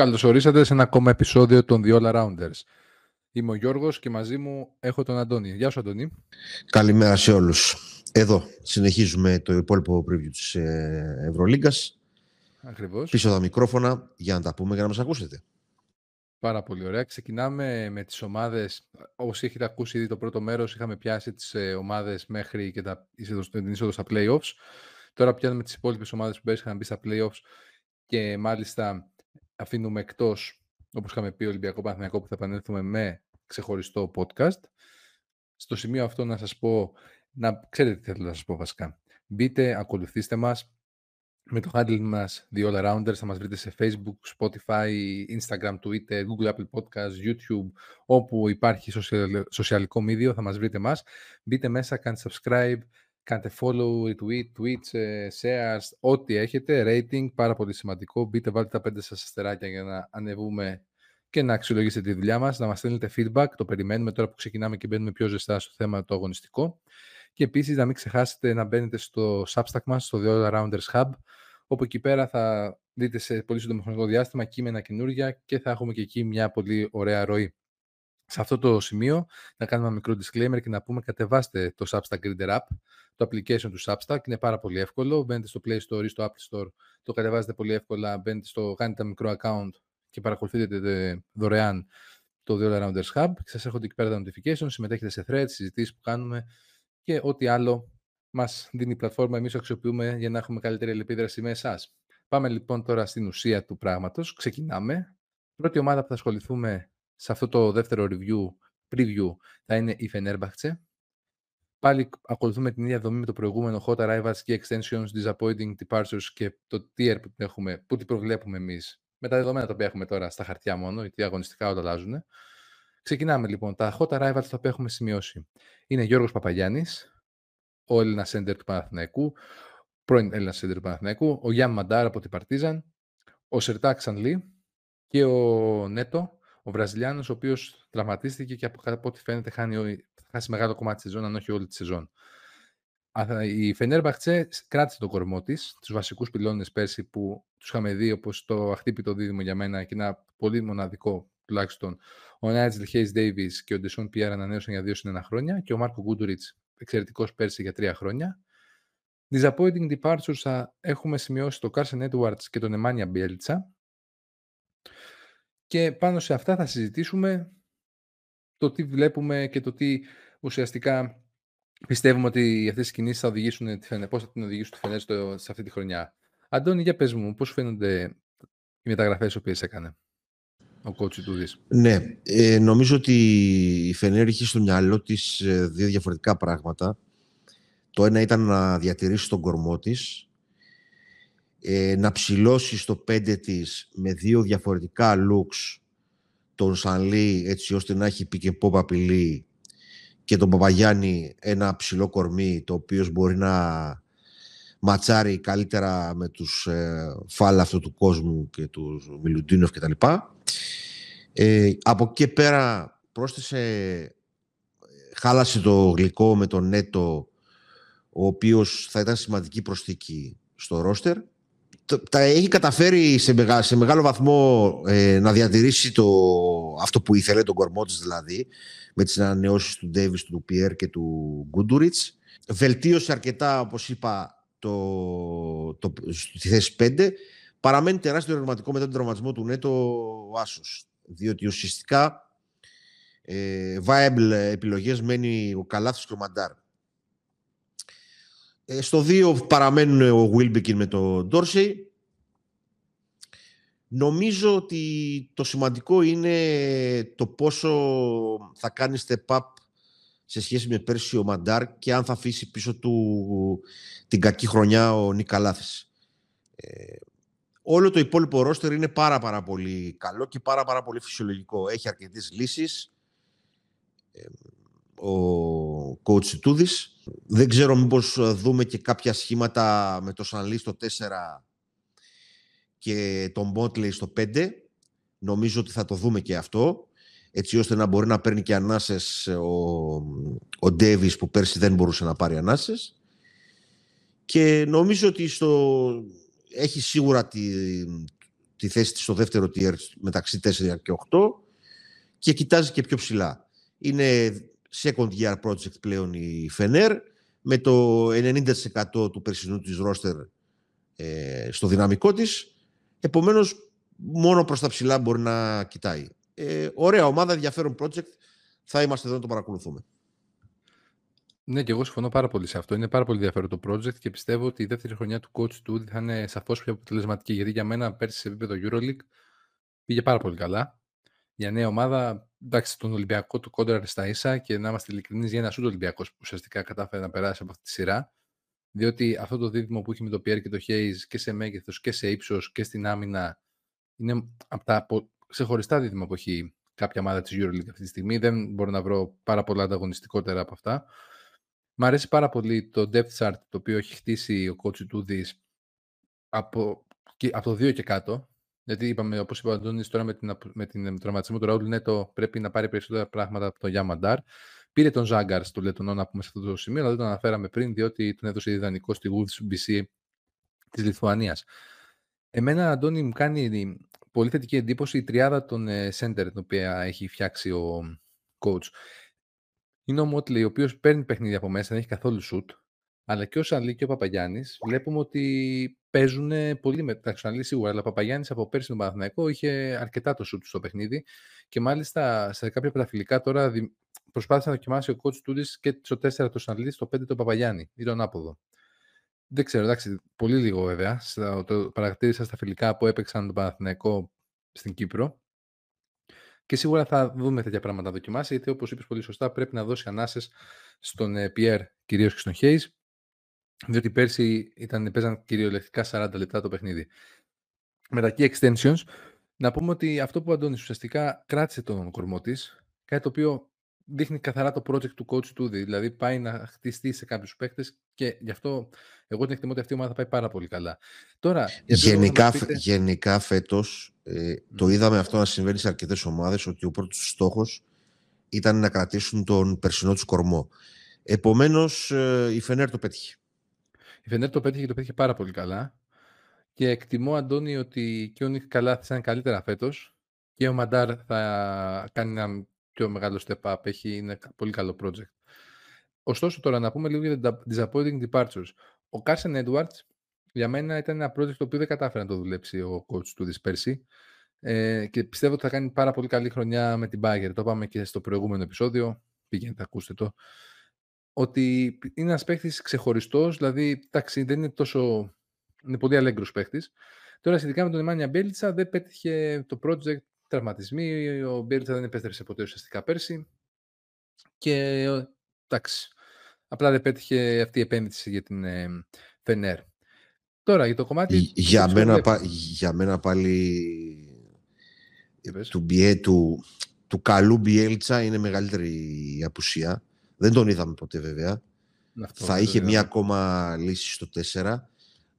Καλώς ορίσατε σε ένα ακόμα επεισόδιο των The All Arounders. Είμαι ο Γιώργος και μαζί μου έχω τον Αντώνη. Γεια σου Αντώνη. Καλημέρα σε όλους. Εδώ συνεχίζουμε το υπόλοιπο preview της ε, Ευρωλίγκας. Ακριβώς. Πίσω τα μικρόφωνα για να τα πούμε για να μας ακούσετε. Πάρα πολύ ωραία. Ξεκινάμε με τις ομάδες. Όσοι έχετε ακούσει ήδη το πρώτο μέρος, είχαμε πιάσει τις ε, ομάδες μέχρι και τα, την είσοδο στα playoffs. Τώρα πιάνουμε τις υπόλοιπες ομάδες που πέρυσι είχαν μπει στα playoffs και μάλιστα αφήνουμε εκτός, όπως είχαμε πει, Ολυμπιακό Παναθηναϊκό που θα επανέλθουμε με ξεχωριστό podcast. Στο σημείο αυτό να σας πω, να ξέρετε τι θέλω να σας πω βασικά. Μπείτε, ακολουθήστε μας, με το handle μας The All Arounders θα μας βρείτε σε Facebook, Spotify, Instagram, Twitter, Google Apple Podcast, YouTube, όπου υπάρχει σοσιαλικό μίδιο θα μας βρείτε μας. Μπείτε μέσα, κάντε subscribe, κάντε follow, retweet, tweets, ε, shares, ό,τι έχετε, rating, πάρα πολύ σημαντικό. Μπείτε, βάλτε τα πέντε σας αστεράκια για να ανεβούμε και να αξιολογήσετε τη δουλειά μας, να μας στέλνετε feedback, το περιμένουμε τώρα που ξεκινάμε και μπαίνουμε πιο ζεστά στο θέμα το αγωνιστικό. Και επίσης να μην ξεχάσετε να μπαίνετε στο Substack μας, στο The All Rounders Hub, όπου εκεί πέρα θα δείτε σε πολύ σύντομο χρονικό διάστημα κείμενα καινούργια και θα έχουμε και εκεί μια πολύ ωραία ροή. Σε αυτό το σημείο να κάνουμε ένα μικρό disclaimer και να πούμε κατεβάστε το Substack Reader App, το application του Substack, είναι πάρα πολύ εύκολο. Μπαίνετε στο Play Store ή στο Apple Store, το κατεβάζετε πολύ εύκολα, μπαίνετε στο, κάνετε ένα μικρό account και παρακολουθείτε δωρεάν το The All Rounders Hub. Σας έρχονται εκεί πέρα τα notifications, συμμετέχετε σε threads, συζητήσεις που κάνουμε και ό,τι άλλο μας δίνει η πλατφόρμα, εμείς το αξιοποιούμε για να έχουμε καλύτερη ελεπίδραση με εσάς. Πάμε λοιπόν τώρα στην ουσία του πράγματος. Ξεκινάμε. Πρώτη ομάδα που θα ασχοληθούμε σε αυτό το δεύτερο review, preview θα είναι η Fenerbahce. Πάλι ακολουθούμε την ίδια δομή με το προηγούμενο Hot Arrivals και Extensions, Disappointing Departures και το tier που, έχουμε, που την προβλέπουμε εμείς με τα δεδομένα τα οποία έχουμε τώρα στα χαρτιά μόνο, γιατί αγωνιστικά όλα αλλάζουν. Ξεκινάμε λοιπόν. Τα hot arrivals τα οποία έχουμε σημειώσει είναι Γιώργος Παπαγιάννης, ο Έλληνας Σέντερ του Παναθηναϊκού, πρώην Έλληνας Σέντερ του Παναθηναϊκού, ο Γιάννη Μαντάρα από την Παρτίζαν, ο Σερτάκ Ξανλή και ο Νέτο, ο Βραζιλιάνος, ο οποίος τραυματίστηκε και από ό,τι φαίνεται χάνει, θα χάσει μεγάλο κομμάτι της σεζόν, αν όχι όλη τη σεζόν. Η Φενέρμπαχτσε κράτησε τον κορμό της, τους βασικούς πυλώνες πέρσι που τους είχαμε δει όπως το αχτύπητο δίδυμο για μένα και ένα πολύ μοναδικό τουλάχιστον. Ο Νάιτζλ Χέις Ντέιβις και ο Ντεσόν Πιέρα ανανέωσαν για δύο συν ένα χρόνια και ο Μάρκο Γκούντουριτς εξαιρετικός πέρσι για τρία χρόνια. Disappointing departures θα έχουμε σημειώσει το Carson Edwards και τον Εμάνια Μπιέλτσα. Και πάνω σε αυτά θα συζητήσουμε το τι βλέπουμε και το τι ουσιαστικά πιστεύουμε ότι αυτές οι κινήσεις θα οδηγήσουν τη Φενέ, πώς θα την οδηγήσουν τη Φενέ σε αυτή τη χρονιά. Αντώνη, για πες μου, πώς φαίνονται οι μεταγραφές που έκανε ο κότσι του Δης. Ναι, ε, νομίζω ότι η Φενέρ είχε στο μυαλό της ε, δύο διαφορετικά πράγματα. Το ένα ήταν να διατηρήσει τον κορμό της, ε, να ψηλώσεις στο πέντε της με δύο διαφορετικά looks τον Σανλή έτσι ώστε να έχει pick and pop απειλή και τον Παπαγιάννη ένα ψηλό κορμί το οποίος μπορεί να ματσάρει καλύτερα με τους ε, φάλα αυτού του κόσμου και τους Μιλουντίνοφ κτλ. Ε, από εκεί πέρα πρόσθεσε χάλασε το γλυκό με τον Νέτο ο οποίος θα ήταν σημαντική προσθήκη στο ρόστερ. Τα έχει καταφέρει σε, σε μεγάλο βαθμό ε, να διατηρήσει το, αυτό που ήθελε, τον κορμό της δηλαδή, με τις ανανεώσεις του Ντέβις, του Πιέρ και του Γκούντουριτς. Βελτίωσε αρκετά, όπως είπα, το, το, στη θέση 5. Παραμένει τεράστιο ερωτηματικό μετά τον τραυματισμό του Νέτο ο Άσος. Διότι ουσιαστικά ε, viable επιλογές μένει ο Καλάθος και ο Μαντάρ. Ε, στο 2 παραμένουν ο Βίλμπεκιν με τον Ντόρσεϊ. Νομίζω ότι το σημαντικό είναι το πόσο θα κάνει step up σε σχέση με πέρσι ο Μαντάρ και αν θα αφήσει πίσω του την κακή χρονιά ο Νικαλάθης. Ε, όλο το υπόλοιπο ρόστερ είναι πάρα πάρα πολύ καλό και πάρα πάρα πολύ φυσιολογικό. Έχει αρκετές λύσεις. Ε, ο coach Τούδης. Δεν ξέρω μήπως δούμε και κάποια σχήματα με το Σανλή στο 4 και τον Μπότλεϊ στο 5. Νομίζω ότι θα το δούμε και αυτό έτσι ώστε να μπορεί να παίρνει και ανάσες ο, ο Ντέβις που πέρσι δεν μπορούσε να πάρει ανάσες. Και νομίζω ότι στο, έχει σίγουρα τη, τη θέση της στο δεύτερο tier μεταξύ 4 και 8 και κοιτάζει και πιο ψηλά. Είναι second year project πλέον η Fener με το 90% του περσινού της roster ε, στο δυναμικό της. Επομένως, μόνο προς τα ψηλά μπορεί να κοιτάει. Ε, ωραία ομάδα, ενδιαφέρον project. Θα είμαστε εδώ να το παρακολουθούμε. Ναι, και εγώ συμφωνώ πάρα πολύ σε αυτό. Είναι πάρα πολύ ενδιαφέρον το project και πιστεύω ότι η δεύτερη χρονιά του coach του θα είναι σαφώς πιο αποτελεσματική. Γιατί για μένα πέρσι σε επίπεδο Euroleague πήγε πάρα πολύ καλά. Για νέα ομάδα, εντάξει, τον Ολυμπιακό του κόντρα στα ίσα και να είμαστε ειλικρινείς για ένα σούτ Ολυμπιακός που ουσιαστικά κατάφερε να περάσει από αυτή τη σειρά. Διότι αυτό το δίδυμο που έχει με το Pierre και το Hayes και σε μέγεθος και σε ύψος και στην άμυνα είναι από τα ξεχωριστά δίδυμα που έχει κάποια ομάδα της Euroleague αυτή τη στιγμή. Δεν μπορώ να βρω πάρα πολλά ανταγωνιστικότερα από αυτά. Μ' αρέσει πάρα πολύ το depth chart το οποίο έχει χτίσει ο coach του Δης από, από το 2 και κάτω. Γιατί είπαμε, όπως είπα ο Αντώνης, τώρα με, την, με, την, με τον τραυματισμό του Ραούλ Νέτο πρέπει να πάρει περισσότερα πράγματα από το Γιάμανταρ. Πήρε τον Ζάγκαρ στο Λετωνό να πούμε σε αυτό το σημείο, αλλά δεν τον αναφέραμε πριν, διότι τον έδωσε ιδανικό στη Wolves BC της Λιθουανίας. Εμένα, Αντώνη, μου κάνει πολύ θετική εντύπωση η τριάδα των ε, center την οποία έχει φτιάξει ο coach. Είναι ο Μότλey, ο οποίος παίρνει παιχνίδια από μέσα, δεν έχει καθόλου σουτ. Αλλά και ο Σαλή και ο Παπαγιάννης βλέπουμε ότι παίζουν πολύ μετά. Ο Σαλή σίγουρα, αλλά ο Παπαγιάννης από πέρσι τον Παναθηναϊκό είχε αρκετά το σουτ στο παιχνίδι. Και μάλιστα σε κάποια πρωταφιλικά τώρα προσπάθησε να δοκιμάσει ο coach Τούδη και στο 4 το Σαλή, στο 5 το Παπαγιάννη ή τον άποδο. Δεν ξέρω, εντάξει, πολύ λίγο βέβαια. Το παρατήρησα στα φιλικά που έπαιξαν τον Παναθηναϊκό στην Κύπρο. Και σίγουρα θα δούμε τέτοια πράγματα να δοκιμάσει, γιατί όπως είπες πολύ σωστά, πρέπει να δώσει ανάσες στον Πιέρ κυρίως και στον Χέις, διότι πέρσι ήταν, παίζαν κυριολεκτικά 40 λεπτά το παιχνίδι. Με τα key extensions, να πούμε ότι αυτό που ο Αντώνης ουσιαστικά κράτησε τον κορμό της, κάτι το οποίο δείχνει καθαρά το project του coach του, δηλαδή πάει να χτιστεί σε κάποιους παίκτες και γι' αυτό εγώ την εκτιμώ ότι αυτή η ομάδα θα πάει πάρα πολύ καλά. Τώρα, γενικά, πείτε... γενικά φέτος ε, το είδαμε αυτό να συμβαίνει σε αρκετές ομάδες ότι ο πρώτος στόχος ήταν να κρατήσουν τον περσινό τους κορμό. Επομένως, ε, η Φενέρ το πέτυχε. Η Φενέρ το πέτυχε και το πέτυχε πάρα πολύ καλά. Και εκτιμώ, Αντώνη, ότι και ο Νίκ καλά θα είναι καλύτερα φέτος και ο Μαντάρ θα κάνει ένα πιο μεγάλο step up. Έχει, είναι πολύ καλό project. Ωστόσο, τώρα να πούμε λίγο για τα disappointing departures. Ο Carson Edwards για μένα ήταν ένα project το οποίο δεν κατάφερε να το δουλέψει ο coach του της πέρσι. Ε, και πιστεύω ότι θα κάνει πάρα πολύ καλή χρονιά με την Bagger. Το είπαμε και στο προηγούμενο επεισόδιο. Πηγαίνετε, ακούστε το. Ότι είναι ένας παίχτη ξεχωριστός, δηλαδή εντάξει, δεν είναι τόσο. Είναι πολύ αλέγκρος παίχτη. Τώρα, σχετικά με τον Εμάνια Μπέλτσα, δεν πέτυχε το project τραυματισμοί. Ο Μπέλτσα δεν επέστρεψε ποτέ ουσιαστικά πέρσι. Και εντάξει. Απλά δεν πέτυχε αυτή η επένδυση για την ε, Φενέρ. Τώρα για το κομμάτι. Για, μένα, για μένα πάλι. Του, μπιέ, του, του καλού Μπιέλτσα είναι μεγαλύτερη η απουσία. Δεν τον είδαμε ποτέ βέβαια. Θα είχε μία ακόμα λύση στο 4.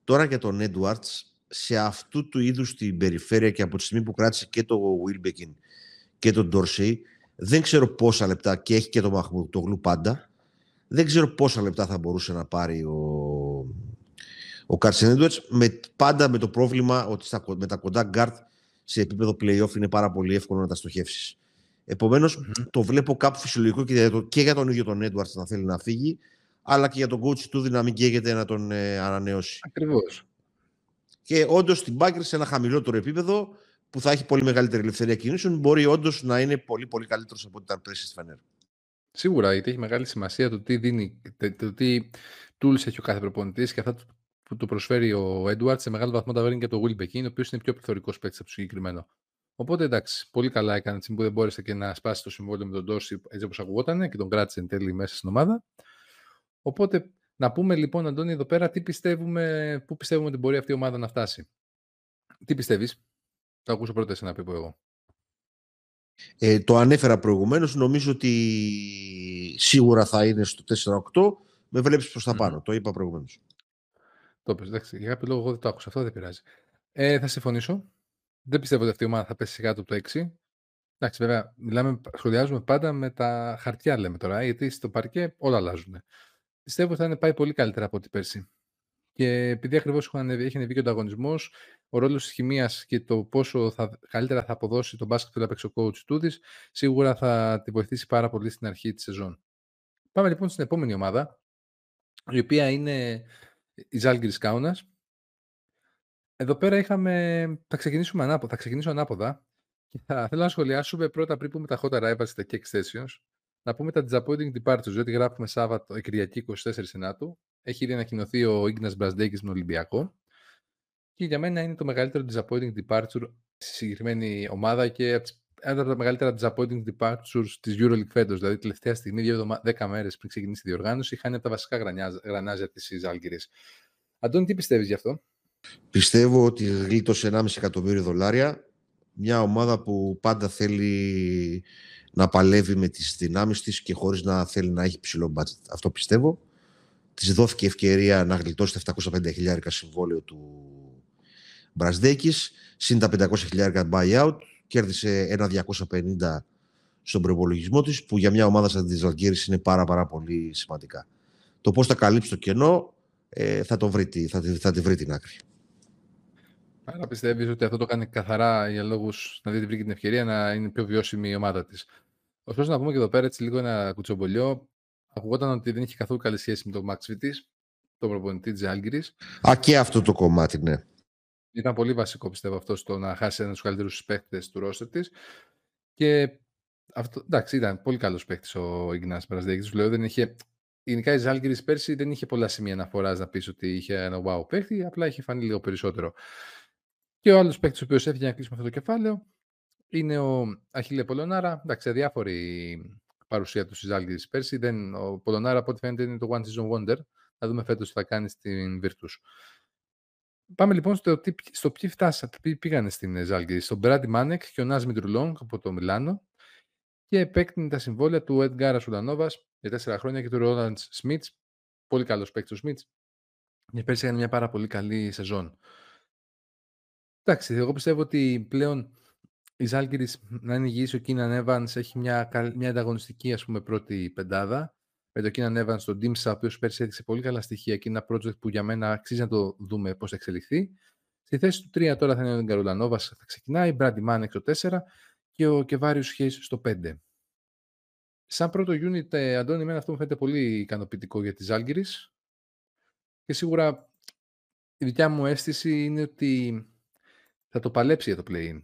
Τώρα για τον Edwards, σε αυτού του είδους την περιφέρεια και από τη στιγμή που κράτησε και το Wilbekin και τον Dorsey, δεν ξέρω πόσα λεπτά και έχει και το Μαχμούδ, το γλου πάντα. Δεν ξέρω πόσα λεπτά θα μπορούσε να πάρει ο, ο Carson με, πάντα με το πρόβλημα ότι στα, με τα κοντά guard σε επίπεδο playoff είναι πάρα πολύ εύκολο να τα στοχεύσεις. Επομένως, mm-hmm. το βλέπω κάπου φυσιολογικό και για, το, και για τον ίδιο τον Edwards να θέλει να φύγει, αλλά και για τον coach του να μην καίγεται να τον ε, ανανεώσει. Ακριβώς. Και όντως στην Μπάγκερ σε ένα χαμηλότερο επίπεδο που θα έχει πολύ μεγαλύτερη ελευθερία κινήσεων, μπορεί όντως να είναι πολύ πολύ καλύτερος από ό,τι ήταν πέρσι στη Φανέρ. Σίγουρα, γιατί έχει μεγάλη σημασία το τι δίνει, το τι tools έχει ο κάθε προπονητής και αυτά που του προσφέρει ο Edwards σε μεγάλο βαθμό τα βρήκε και από το Will Bekin, ο οποίος είναι πιο πληθωρικό παίκτης από το συγκεκριμένο. Οπότε εντάξει, πολύ καλά έκανε έτσι που δεν μπόρεσε και να σπάσει το συμβόλαιο με τον Τόρση έτσι όπως ακουγόταν και τον κράτησε εν τέλει μέσα στην ομάδα. Οπότε να πούμε λοιπόν, Αντώνη, εδώ πέρα τι πιστεύουμε, πού πιστεύουμε ότι μπορεί αυτή η ομάδα να φτάσει; Τι πιστεύεις, θα ακούσω πρώτα να πει εγώ. Ε, το ανέφερα προηγουμένως. Νομίζω ότι σίγουρα θα είναι στο 4-8. Με βλέπεις προς τα πάνω. Το είπα προηγουμένως. Το πες, εντάξει. Για κάποιο λόγο εγώ δεν το άκουσα. Αυτό δεν πειράζει. Ε, θα συμφωνήσω. Δεν πιστεύω ότι αυτή η ομάδα θα πέσει κάτω από το 6. Εντάξει, βέβαια, μιλάμε, σχολιάζουμε πάντα με τα χαρτιά, λέμε τώρα, γιατί στο παρκέ όλα αλλάζουν. Πιστεύω ότι θα είναι πάει πολύ καλύτερα από ό,τι πέρσι. Και επειδή ακριβώς έχει ανεβεί και ο ανταγωνισμός, ο ρόλος της χημίας και το πόσο θα, καλύτερα θα αποδώσει τον μπάσκετ που θα παίξει ο coach του της, σίγουρα θα τη βοηθήσει πάρα πολύ στην αρχή της σεζόν. Πάμε λοιπόν στην επόμενη ομάδα, η οποία είναι η Ζάλγκη Κάουνας. Εδώ πέρα είχαμε. Θα ξεκινήσουμε ανάποδα. Θα ξεκινήσω ανάποδα. Και θα θέλω να σχολιάσουμε πρώτα πριν πούμε τα hot arrivals και τα extensions. Να πούμε τα disappointing departures, διότι γράφουμε Σάββατο, ε, Κυριακή 24 Σενάτου. Έχει ήδη ανακοινωθεί ο Ignas Μπρασδέκη με τον Ολυμπιακό. Και για μένα είναι το μεγαλύτερο disappointing departure στη συγκεκριμένη ομάδα και ένα από τα μεγαλύτερα disappointing departures της EuroLeague φέτος. Δηλαδή, τελευταία στιγμή, 10 μέρες πριν ξεκινήσει η διοργάνωση, είχαν από τα βασικά γρανάζια της Ζάλγκηρη. Αντώνη, τι πιστεύεις γι' αυτό; Πιστεύω ότι γλίτωσε 1,5 εκατομμύριο δολάρια. Μια ομάδα που πάντα θέλει να παλεύει με τις δυνάμεις της και χωρίς να θέλει να έχει ψηλό budget. Αυτό πιστεύω. Της δόθηκε ευκαιρία να γλιτώσει τα 750.000 συμβόλαιο του Μπρασδέκης, συν τα 500.000 buyout, κέρδισε ένα 250 στον προπολογισμό της, που για μια ομάδα σαν της Ζαλγκύρης είναι πάρα, πάρα πολύ σημαντικά. Το πώς θα καλύψει το κενό ε, θα, το βρει, θα, θα τη βρει την άκρη. Άρα πιστεύεις ότι αυτό το κάνει καθαρά για λόγους να δείτε βρήκε την ευκαιρία να είναι πιο βιώσιμη η ομάδα της. Ωστόσο, να πούμε και εδώ πέρα έτσι λίγο ένα κουτσομπολιό. Ακουγόταν ότι δεν είχε καθόλου καλή σχέση με τον Max Βιτή, τον προπονητή της Άλγκυρη. Α, και αυτό το κομμάτι, ναι. Ήταν πολύ βασικό πιστεύω αυτό στο να χάσει ένα από τους καλύτερους παίκτες του ρόστερ της. Και αυτό, εντάξει, ήταν πολύ καλός παίκτης ο Ιγνά Μπραζδέκη. Λέω δεν είχε. Γενικά η Ζάλγκη πέρσι δεν είχε πολλά σημεία αναφοράς να πεις ότι είχε ένα wow παίκτη, απλά είχε φανεί λίγο περισσότερο. Και ο άλλος παίκτης ο οποίος έφυγε να κλείσουμε αυτό το κεφάλαιο είναι ο Αχίλε Πολωνάρα. Εντάξει, αδιάφορη παρουσία του στι Άλγηρε πέρσι. Δεν, ο Πολωνάρα, από ό,τι φαίνεται, είναι το One Season Wonder. Θα δούμε φέτος τι θα κάνει στην Virtus. Πάμε λοιπόν στο, τι, στο ποιοι φτάσατε, ποιοι πήγανε στην Ζάλγκη. Στον Μπράντι Μάνεκ και ο Νάζ Μιτρουλόγκ από το Μιλάνο και επέκτηνε τα συμβόλαια του Εντγκάρα Σουλανόβα για τέσσερα χρόνια και του Ρόλαντ Σμιτ. Πολύ καλός παίκτης ο Σμιτ. Και πέρσι έκανε μια πάρα πολύ καλή σεζόν. Εντάξει, εγώ πιστεύω ότι πλέον η Ζάλγκη να είναι υγιής, ο Κίναν Evans έχει μια, μια ανταγωνιστική ας πούμε, πρώτη πεντάδα. Με το Κίναν Evans στον Ντίμσα, ο οποίος πέρσι έδειξε πολύ καλά στοιχεία και είναι ένα project που για μένα αξίζει να το δούμε πώς θα εξελιχθεί. Στη θέση του 3 τώρα θα είναι ο Γκαρουλανόβα, θα ξεκινάει, Μπράντι Μάνεκ στο 4 και ο Κεβάριο Χέι στο 5. Σαν πρώτο unit, ε, Αντώνη, εμένα αυτό μου φαίνεται πολύ ικανοποιητικό για τη Ζάλγκη. Και σίγουρα η δικιά μου αίσθηση είναι ότι θα το παλέψει για το play-in.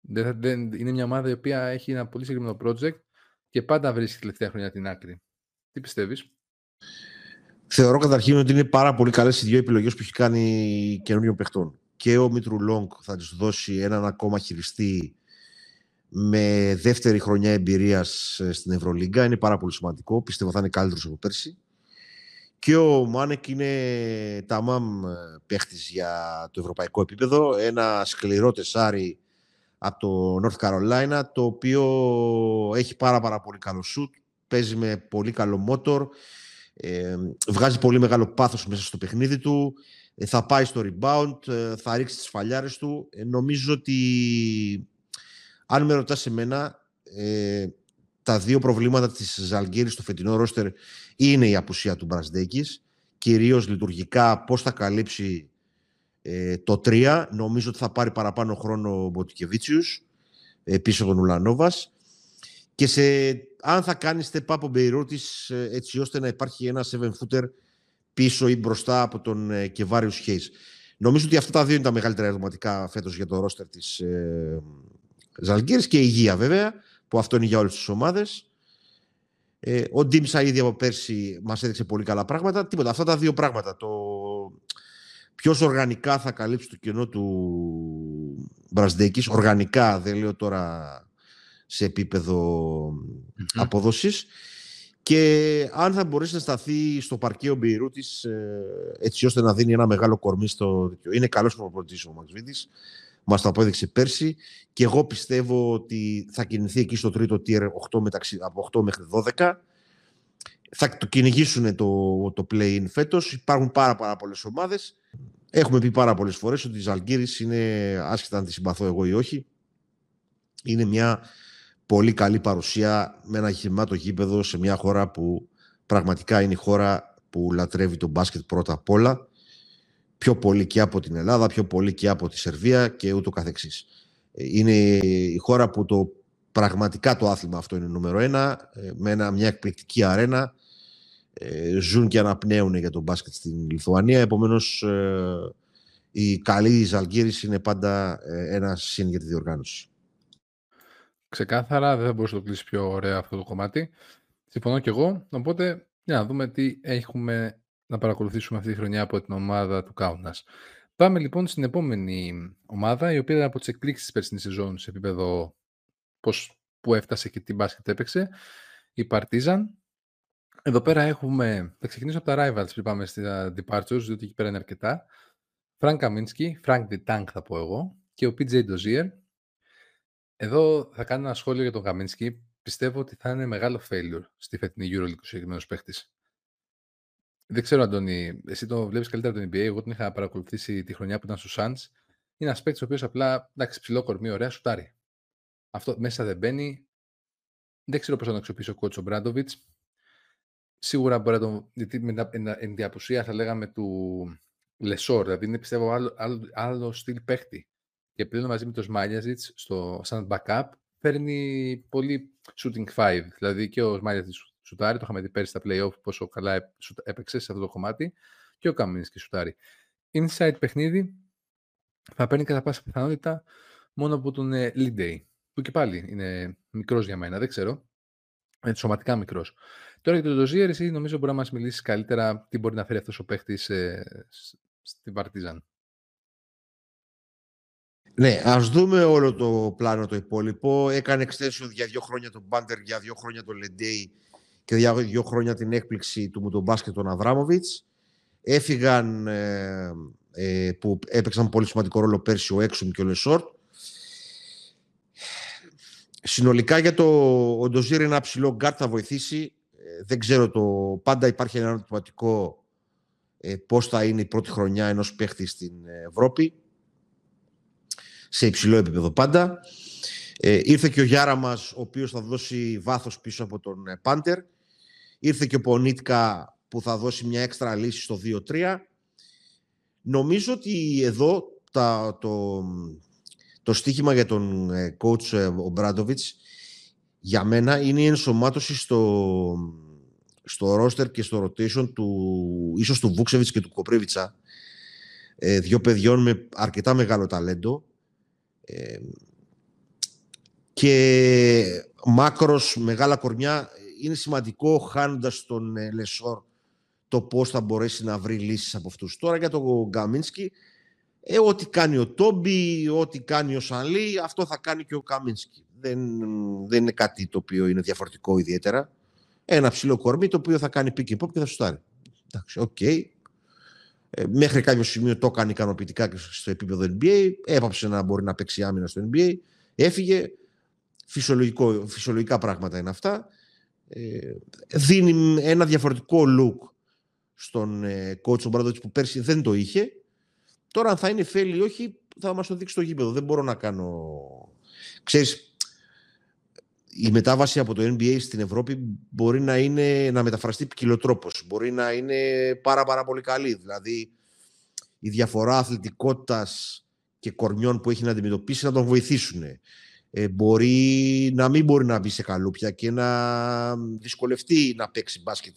Δεν, δεν, είναι μια ομάδα η οποία έχει ένα πολύ συγκεκριμένο project και πάντα βρίσκει τελευταία χρονιά την άκρη. Τι πιστεύεις; Θεωρώ καταρχήν ότι είναι πάρα πολύ καλές οι δύο επιλογές που έχει κάνει καινούριων παιχτών. Και ο Μίτρου Λόγκ θα του δώσει έναν ακόμα χειριστή με δεύτερη χρονιά εμπειρίας ε, στην Ευρωλίγκα. Είναι πάρα πολύ σημαντικό. Πιστεύω θα είναι καλύτερος από πέρσι. Και ο Μάνεκ είναι τα μαμ ε, παίχτης για το ευρωπαϊκό επίπεδο. Ένα σκληρό τεσάρι από το North Carolina, το οποίο έχει πάρα, πάρα πολύ καλό σουτ, παίζει με πολύ καλό motor, ε, βγάζει πολύ μεγάλο πάθος μέσα στο παιχνίδι του, ε, θα πάει στο rebound, ε, θα ρίξει τις φαλιάρες του. νομίζω ότι, αν με ρωτάς εμένα, τα δύο προβλήματα της Ζαλγκύρης στο φετινό ρόστερ είναι η απουσία του Μπρασδέκης, κυρίως λειτουργικά πώς θα καλύψει ε, το 3 νομίζω ότι θα πάρει παραπάνω χρόνο ο Μποτικεβίτσιους ε, πίσω τον Ουλανόβας. Και σε, αν θα κάνει step up ο Μπεϊρώτης ε, έτσι ώστε να υπάρχει ένα 7 footer πίσω ή μπροστά από τον ε, Κεβάριους Χέις. Νομίζω ότι αυτά τα δύο είναι τα μεγαλύτερα ερωτηματικά φέτος για το ρόστερ της ε, Ζαλγκύρης και η υγεία βέβαια, που αυτό είναι για όλες τις ομάδες. Ε, ο Ντίμσα ήδη από πέρσι μας έδειξε πολύ καλά πράγματα. Τίποτα, αυτά τα δύο πράγματα. Το, Ποιος οργανικά θα καλύψει το κενό του Μπρασδέκη, οργανικά δεν λέω τώρα σε επίπεδο mm-hmm. απόδοσης και αν θα μπορέσει να σταθεί στο παρκείο Μπεϊρούτης ε, έτσι ώστε να δίνει ένα μεγάλο κορμί στο Είναι καλός προπονητής ο Μαξβίδης, μας το απόδειξε πέρσι και εγώ πιστεύω ότι θα κινηθεί εκεί στο τρίτο tier 8 μεταξύ, από 8 μέχρι 12 θα το κυνηγήσουν το, το play-in φέτος. Υπάρχουν πάρα, πάρα πολλές ομάδες. Έχουμε πει πάρα πολλές φορές ότι η Ζαλγκύρης είναι, άσχετα αν τη συμπαθώ εγώ ή όχι, είναι μια πολύ καλή παρουσία με ένα γεμάτο γήπεδο σε μια χώρα που πραγματικά είναι η χώρα που λατρεύει τον μπάσκετ πρώτα απ' όλα πιο πολύ και από την Ελλάδα, πιο πολύ και από τη Σερβία και ούτω καθεξής. Ε, είναι η χώρα που το πραγματικά το άθλημα αυτό είναι νούμερο ένα, ε, με ένα, μια εκπληκτική αρένα, ε, ζουν και αναπνέουν για τον μπάσκετ στην Λιθουανία, επομένως η καλή Ζαλγκύρης είναι πάντα ένα συν για τη διοργάνωση. Ξεκάθαρα, δεν θα μπορούσε να το κλείσει πιο ωραία αυτό το κομμάτι. Συμφωνώ και εγώ, οπότε για να δούμε τι έχουμε να παρακολουθήσουμε αυτή τη χρονιά από την ομάδα του Κάουνας. Πάμε λοιπόν στην επόμενη ομάδα, η οποία ήταν από τις εκπλήξεις της περσινής σεζόν σε επίπεδο πώς, που έφτασε και τι μπάσκετ έπαιξε, η Partizan. Εδώ πέρα έχουμε, θα ξεκινήσω από τα rivals πριν πάμε στα departures, διότι εκεί πέρα είναι αρκετά. Frank Kaminski, Frank the Tank θα πω εγώ, και ο PJ Dozier. Εδώ θα κάνω ένα σχόλιο για τον Kaminski. Πιστεύω ότι θα είναι μεγάλο failure στη φετινή EuroLeague ο συγκεκριμένο παίχτη. Δεν ξέρω, Αντώνη, εσύ το βλέπεις καλύτερα από το NBA. Εγώ την είχα παρακολουθήσει τη χρονιά που ήταν στους Suns. Είναι ένας παίκτης ο οποίος απλά εντάξει, ψηλό κορμί, ωραία, σουτάρει. Αυτό μέσα δεν μπαίνει. Δεν ξέρω πώς θα τον αξιοποιήσει ο κότσο Μπράντοβιτς. Σίγουρα μπορεί να τον. Γιατί με την διαπουσία θα λέγαμε του Λεσόρ. Δηλαδή είναι πιστεύω άλλο, άλλο, άλλο στυλ παίχτη. Και πλέον μαζί με το Σμάλιαζιτς σαν backup φέρνει πολύ shooting five. Δηλαδή και ο Σμάλιαζιτς σουτάρει, το είχαμε δει πέρυσι στα playoff πόσο καλά έπαιξε σε αυτό το κομμάτι και ο Καμίνσκι σουτάρει. Inside παιχνίδι θα παίρνει κατά πάσα πιθανότητα μόνο από τον ε, Lead Day, που και πάλι είναι μικρός για μένα, δεν ξέρω. Είναι σωματικά μικρός. Τώρα για τον Dozier, εσύ νομίζω μπορεί να μας μιλήσεις καλύτερα τι μπορεί να φέρει αυτός ο παίχτης ε, στην Παρτίζαν. Ναι, ας δούμε όλο το πλάνο το υπόλοιπο. Έκανε extension για δύο χρόνια τον Μπάντερ, για δύο χρόνια τον Λεντέι και για δύο χρόνια την έκπληξη του με τον μπάσκετ τον Αβράμοβιτς. Έφυγαν ε, ε, που έπαιξαν πολύ σημαντικό ρόλο πέρσι ο Έξουμ και ο Λεσόρτ. Συνολικά για το ο Ντοζίερ ένα ψηλό γκάρτ θα βοηθήσει. Ε, δεν ξέρω το... Πάντα υπάρχει ένα ερωτηματικό ε, πώς θα είναι η πρώτη χρονιά ενός παίχτη στην Ευρώπη. Σε υψηλό επίπεδο πάντα. Ε, ήρθε και ο Γιάρα μας, ο οποίος θα δώσει βάθος πίσω από τον Πάντερ. Ήρθε και ο Πονίτκα που θα δώσει μια έξτρα λύση στο 2-3. Νομίζω ότι εδώ τα, το, το στίχημα για τον ε, coach ε, ο Μπράντοβιτς για μένα είναι η ενσωμάτωση στο, στο roster και στο rotation του, ίσως του Βούξεβιτς και του Κοπρίβιτσα ε, δύο παιδιών με αρκετά μεγάλο ταλέντο ε, και μάκρος μεγάλα κορμιά είναι σημαντικό χάνοντας τον ε, Λεσόρ το πώς θα μπορέσει να βρει λύσεις από αυτούς. Τώρα για τον Καμίνσκι, ε, ό,τι κάνει ο Τόμπι, ό,τι κάνει ο Σανλί, αυτό θα κάνει και ο Καμίνσκι. Δεν, δεν είναι κάτι το οποίο είναι διαφορετικό ιδιαίτερα. Ένα ψηλό κορμί το οποίο θα κάνει pick and pop και θα σουτάρει. Εντάξει, OK. Okay. Ε, μέχρι κάποιο σημείο το έκανε ικανοποιητικά και στο επίπεδο NBA. Έπαψε να μπορεί να παίξει άμυνα στο NBA. Έφυγε. Φυσιολογικό, φυσιολογικά πράγματα είναι αυτά. Ε, δίνει ένα διαφορετικό look στον ε, coach που πέρσι δεν το είχε. Τώρα αν θα είναι φέλη ή όχι θα μας το δείξει το γήπεδο. Δεν μπορώ να κάνω... Ξέρεις, η μετάβαση από το NBA στην Ευρώπη μπορεί να, είναι, να μεταφραστεί ποικιλοτρόπως. Μπορεί να είναι πάρα πάρα πολύ καλή. Δηλαδή η διαφορά αθλητικότητας και κορμιών που έχει να αντιμετωπίσει να τον βοηθήσουν ε, μπορεί να μην μπορεί να μπει σε καλούπια και να δυσκολευτεί να παίξει μπάσκετ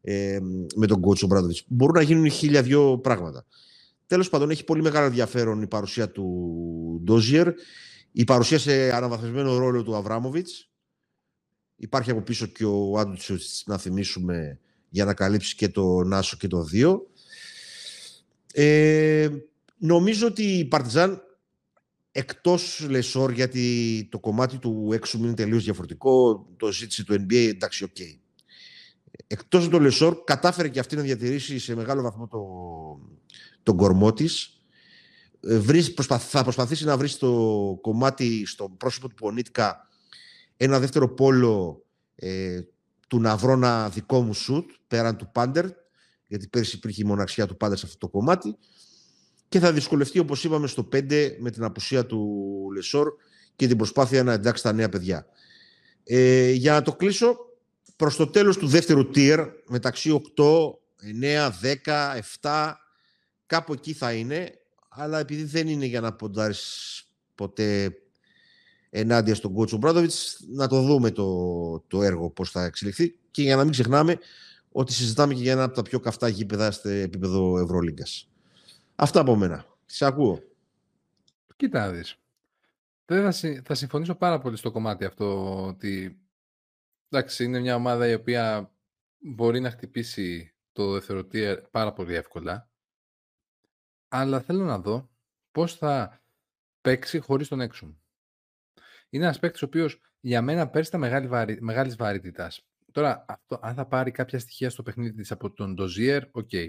ε, με τον κότσο Μπράδοβιτς. Μπορούν να γίνουν χίλια δυο πράγματα. Τέλος πάντων, έχει πολύ μεγάλο ενδιαφέρον η παρουσία του Ντόζιερ, η παρουσία σε αναβαθμισμένο ρόλο του Αβράμοβιτς. Υπάρχει από πίσω και ο Άντουτσος, να θυμίσουμε, για να καλύψει και το Νάσο και το Δύο. Ε, νομίζω ότι η Παρτιζάν Εκτός Λεσόρ, γιατί το κομμάτι του Έξουμ είναι τελείως διαφορετικό, το ζήτησε το NBA, εντάξει, OK. Okay. Εκτός του Λεσόρ, κατάφερε και αυτή να διατηρήσει σε μεγάλο βαθμό το, τον κορμό της. Ε, θα προσπαθήσει να βρει στο κομμάτι, στο πρόσωπο του Πονίτκα, ένα δεύτερο πόλο ε, του να βρω ένα δικό μου σουτ, πέραν του Πάντερ, γιατί πέρσι υπήρχε η μοναξιά του Πάντερ σε αυτό το κομμάτι και θα δυσκολευτεί, όπως είπαμε, στο 5 με την απουσία του Λεσόρ και την προσπάθεια να εντάξει τα νέα παιδιά. Ε, για να το κλείσω, προς το τέλος του δεύτερου tier, μεταξύ 8, 9, 10, 7 κάπου εκεί θα είναι, αλλά επειδή δεν είναι για να ποντάρεις ποτέ ενάντια στον κότσο Μπράντοβιτς, να το δούμε το, το έργο πώς θα εξελιχθεί και για να μην ξεχνάμε ότι συζητάμε και για ένα από τα πιο καυτά γήπεδα στο επίπεδο Ευρωλίγκας. Αυτά από μένα. Σε ακούω. Κοίτα δεις. Θα, θα συμφωνήσω πάρα πολύ στο κομμάτι αυτό ότι εντάξει, είναι μια ομάδα η οποία μπορεί να χτυπήσει το δεύτερο πάρα πολύ εύκολα αλλά θέλω να δω πώς θα παίξει χωρίς τον Έξουμ. Είναι ένας παίκτης ο οποίος για μένα πέρσι ήταν μεγάλη βαρύ, μεγάλης βαρύτητας. Τώρα, αυτό, αν θα πάρει κάποια στοιχεία στο παιχνίδι της από τον Ντοζίερ, OK. Okay.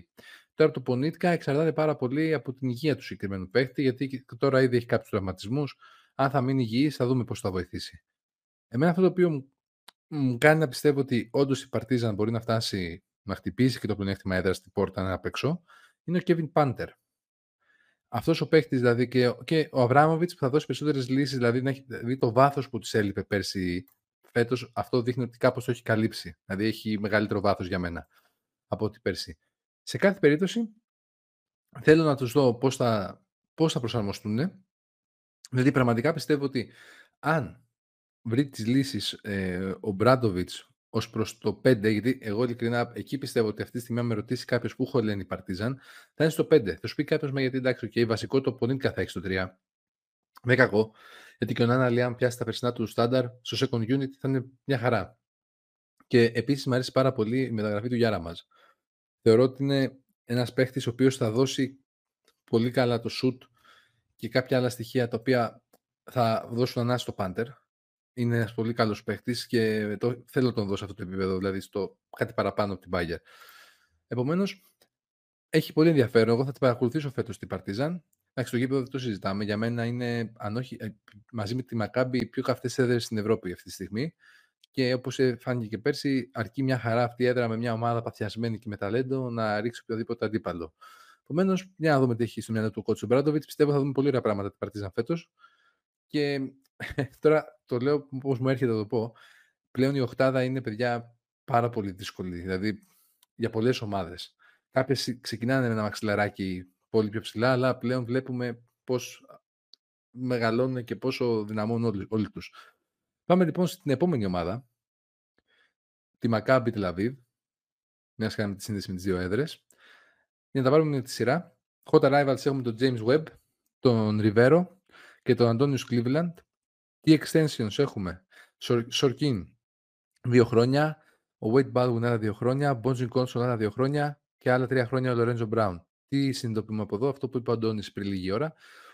Τώρα, το Πονίτκα εξαρτάται πάρα πολύ από την υγεία του συγκεκριμένου παίκτη, γιατί τώρα ήδη έχει κάποιους τραυματισμούς. Αν θα μείνει υγιής, θα δούμε πώς θα βοηθήσει. Εμένα αυτό το οποίο μου, μου κάνει να πιστεύω ότι όντως η Παρτίζαν μπορεί να φτάσει να χτυπήσει και το πλεονέκτημα έδρας στην πόρτα να απ' έξω, είναι ο Kevin Πάντερ. Αυτός ο παίχτη δηλαδή και, και ο Αβράμοβιτς που θα δώσει περισσότερες λύσεις, δηλαδή να έχει δει το βάθος που της έλειπε πέρσι φέτος, αυτό δείχνει ότι κάπως το έχει καλύψει. Δηλαδή έχει μεγαλύτερο βάθος για μένα από ό,τι πέρσι. Σε κάθε περίπτωση θέλω να τους δω πώς θα, πώς θα προσαρμοστούν. Δηλαδή πραγματικά πιστεύω ότι αν βρει τις λύσεις ε, ο Μπράντοβιτς ως προς το 5, γιατί εγώ ειλικρινά εκεί πιστεύω ότι αυτή τη στιγμή, αν με ρωτήσει κάποιος που έχω λένε η Παρτίζαν, θα είναι στο 5. Θα σου πει κάποιος, μα γιατί εντάξει, okay, βασικό το Πονίτκα θα έχει στο 3. Δεν κακό, γιατί και ο Νάνα Λιάν πιάσει τα περσινά του στάνταρ στο second unit θα είναι μια χαρά. Και επίσης μου αρέσει πάρα πολύ η μεταγραφή του Γιάρα μας. Θεωρώ ότι είναι ένας παίχτης ο οποίος θα δώσει πολύ καλά το shoot και κάποια άλλα στοιχεία τα οποία θα δώσουν ανάση στο Πάντερ είναι ένας πολύ καλός παίχτης και το, θέλω να τον δώσω αυτό το επίπεδο, δηλαδή στο κάτι παραπάνω από την Bayern. Επομένως, έχει πολύ ενδιαφέρον. Εγώ θα την παρακολουθήσω φέτος στην Παρτίζαν. Εντάξει, το γήπεδο δεν το συζητάμε. Για μένα είναι, αν όχι, ε, μαζί με τη Μακάμπη, οι πιο καυτές έδρες στην Ευρώπη αυτή τη στιγμή. Και όπως φάνηκε και πέρσι, αρκεί μια χαρά αυτή η έδρα με μια ομάδα παθιασμένη και με ταλέντο να ρίξει οποιοδήποτε αντίπαλο. Επομένως, για να δούμε τι έχει στο μυαλό του Κότσου Μπράντοβιτ. Πιστεύω θα δούμε πολύ ωραία πράγματα την Παρτίζαν φέτος. Και τώρα το λέω όπως μου έρχεται να το πω. Πλέον η οκτάδα είναι, παιδιά, πάρα πολύ δύσκολη. Δηλαδή, για πολλές ομάδες. Κάποιες ξεκινάνε με ένα μαξιλαράκι πολύ πιο ψηλά, αλλά πλέον βλέπουμε πώς μεγαλώνουν και πόσο δυναμώνουν όλοι, όλοι τους. Πάμε λοιπόν στην επόμενη ομάδα, τη Maccabi Tel Aviv, μιας κάνουμε τη σύνδεση με τις δύο έδρες. Για να τα πάρουμε με τη σειρά. Hot Rivals έχουμε τον James Webb, τον Rivero και τον Antonius Cleveland. Τι extensions έχουμε; Σορκίν, δύο χρόνια. Ο Wade Baldwin άλλα δύο χρόνια. Bonjin Console άλλα δύο χρόνια. Και άλλα τρία χρόνια ο Lorenzo Brown. Τι συνειδητοποιούμε από εδώ, αυτό που είπε ο Αντώνης πριν λίγη ώρα,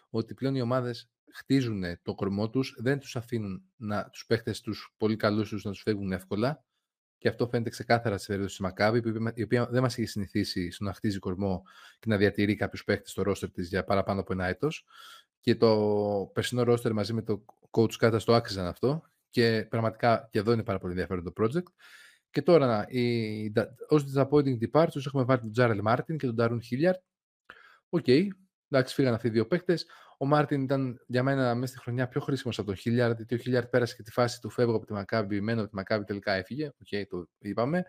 ότι πλέον οι ομάδες χτίζουν το κορμό τους, δεν τους αφήνουν να, τους παίχτες τους πολύ καλούς τους να τους φεύγουν εύκολα και αυτό φαίνεται ξεκάθαρα στη περίπτωση της Μακάβη, η οποία δεν μας έχει συνηθίσει στο να χτίζει κορμό και να διατηρεί κάποιους παίχτες στο ρόστερ της για παραπάνω από ένα έτος. Και το περσινό ρόστερ μαζί με το coach Κάτας το άξιζαν αυτό και πραγματικά και εδώ είναι πάρα πολύ ενδιαφέρον το project. Και τώρα, ως disappointing departures έχουμε βάλει τον Τζάρελ Μάρτιν και τον Νταρούν Χίλιαρντ. OK, okay, εντάξει, φύγαν αυτοί οι δύο παίκτες. Ο Μάρτιν ήταν για μένα μέσα στη χρονιά πιο χρήσιμος από τον Χίλιαρντ, γιατί ο Χίλιαρντ πέρασε και τη φάση του φεύγω από τη Μακάμπι, μένω από τη Μακάμπι, τελικά έφυγε. OK, okay, το είπαμε.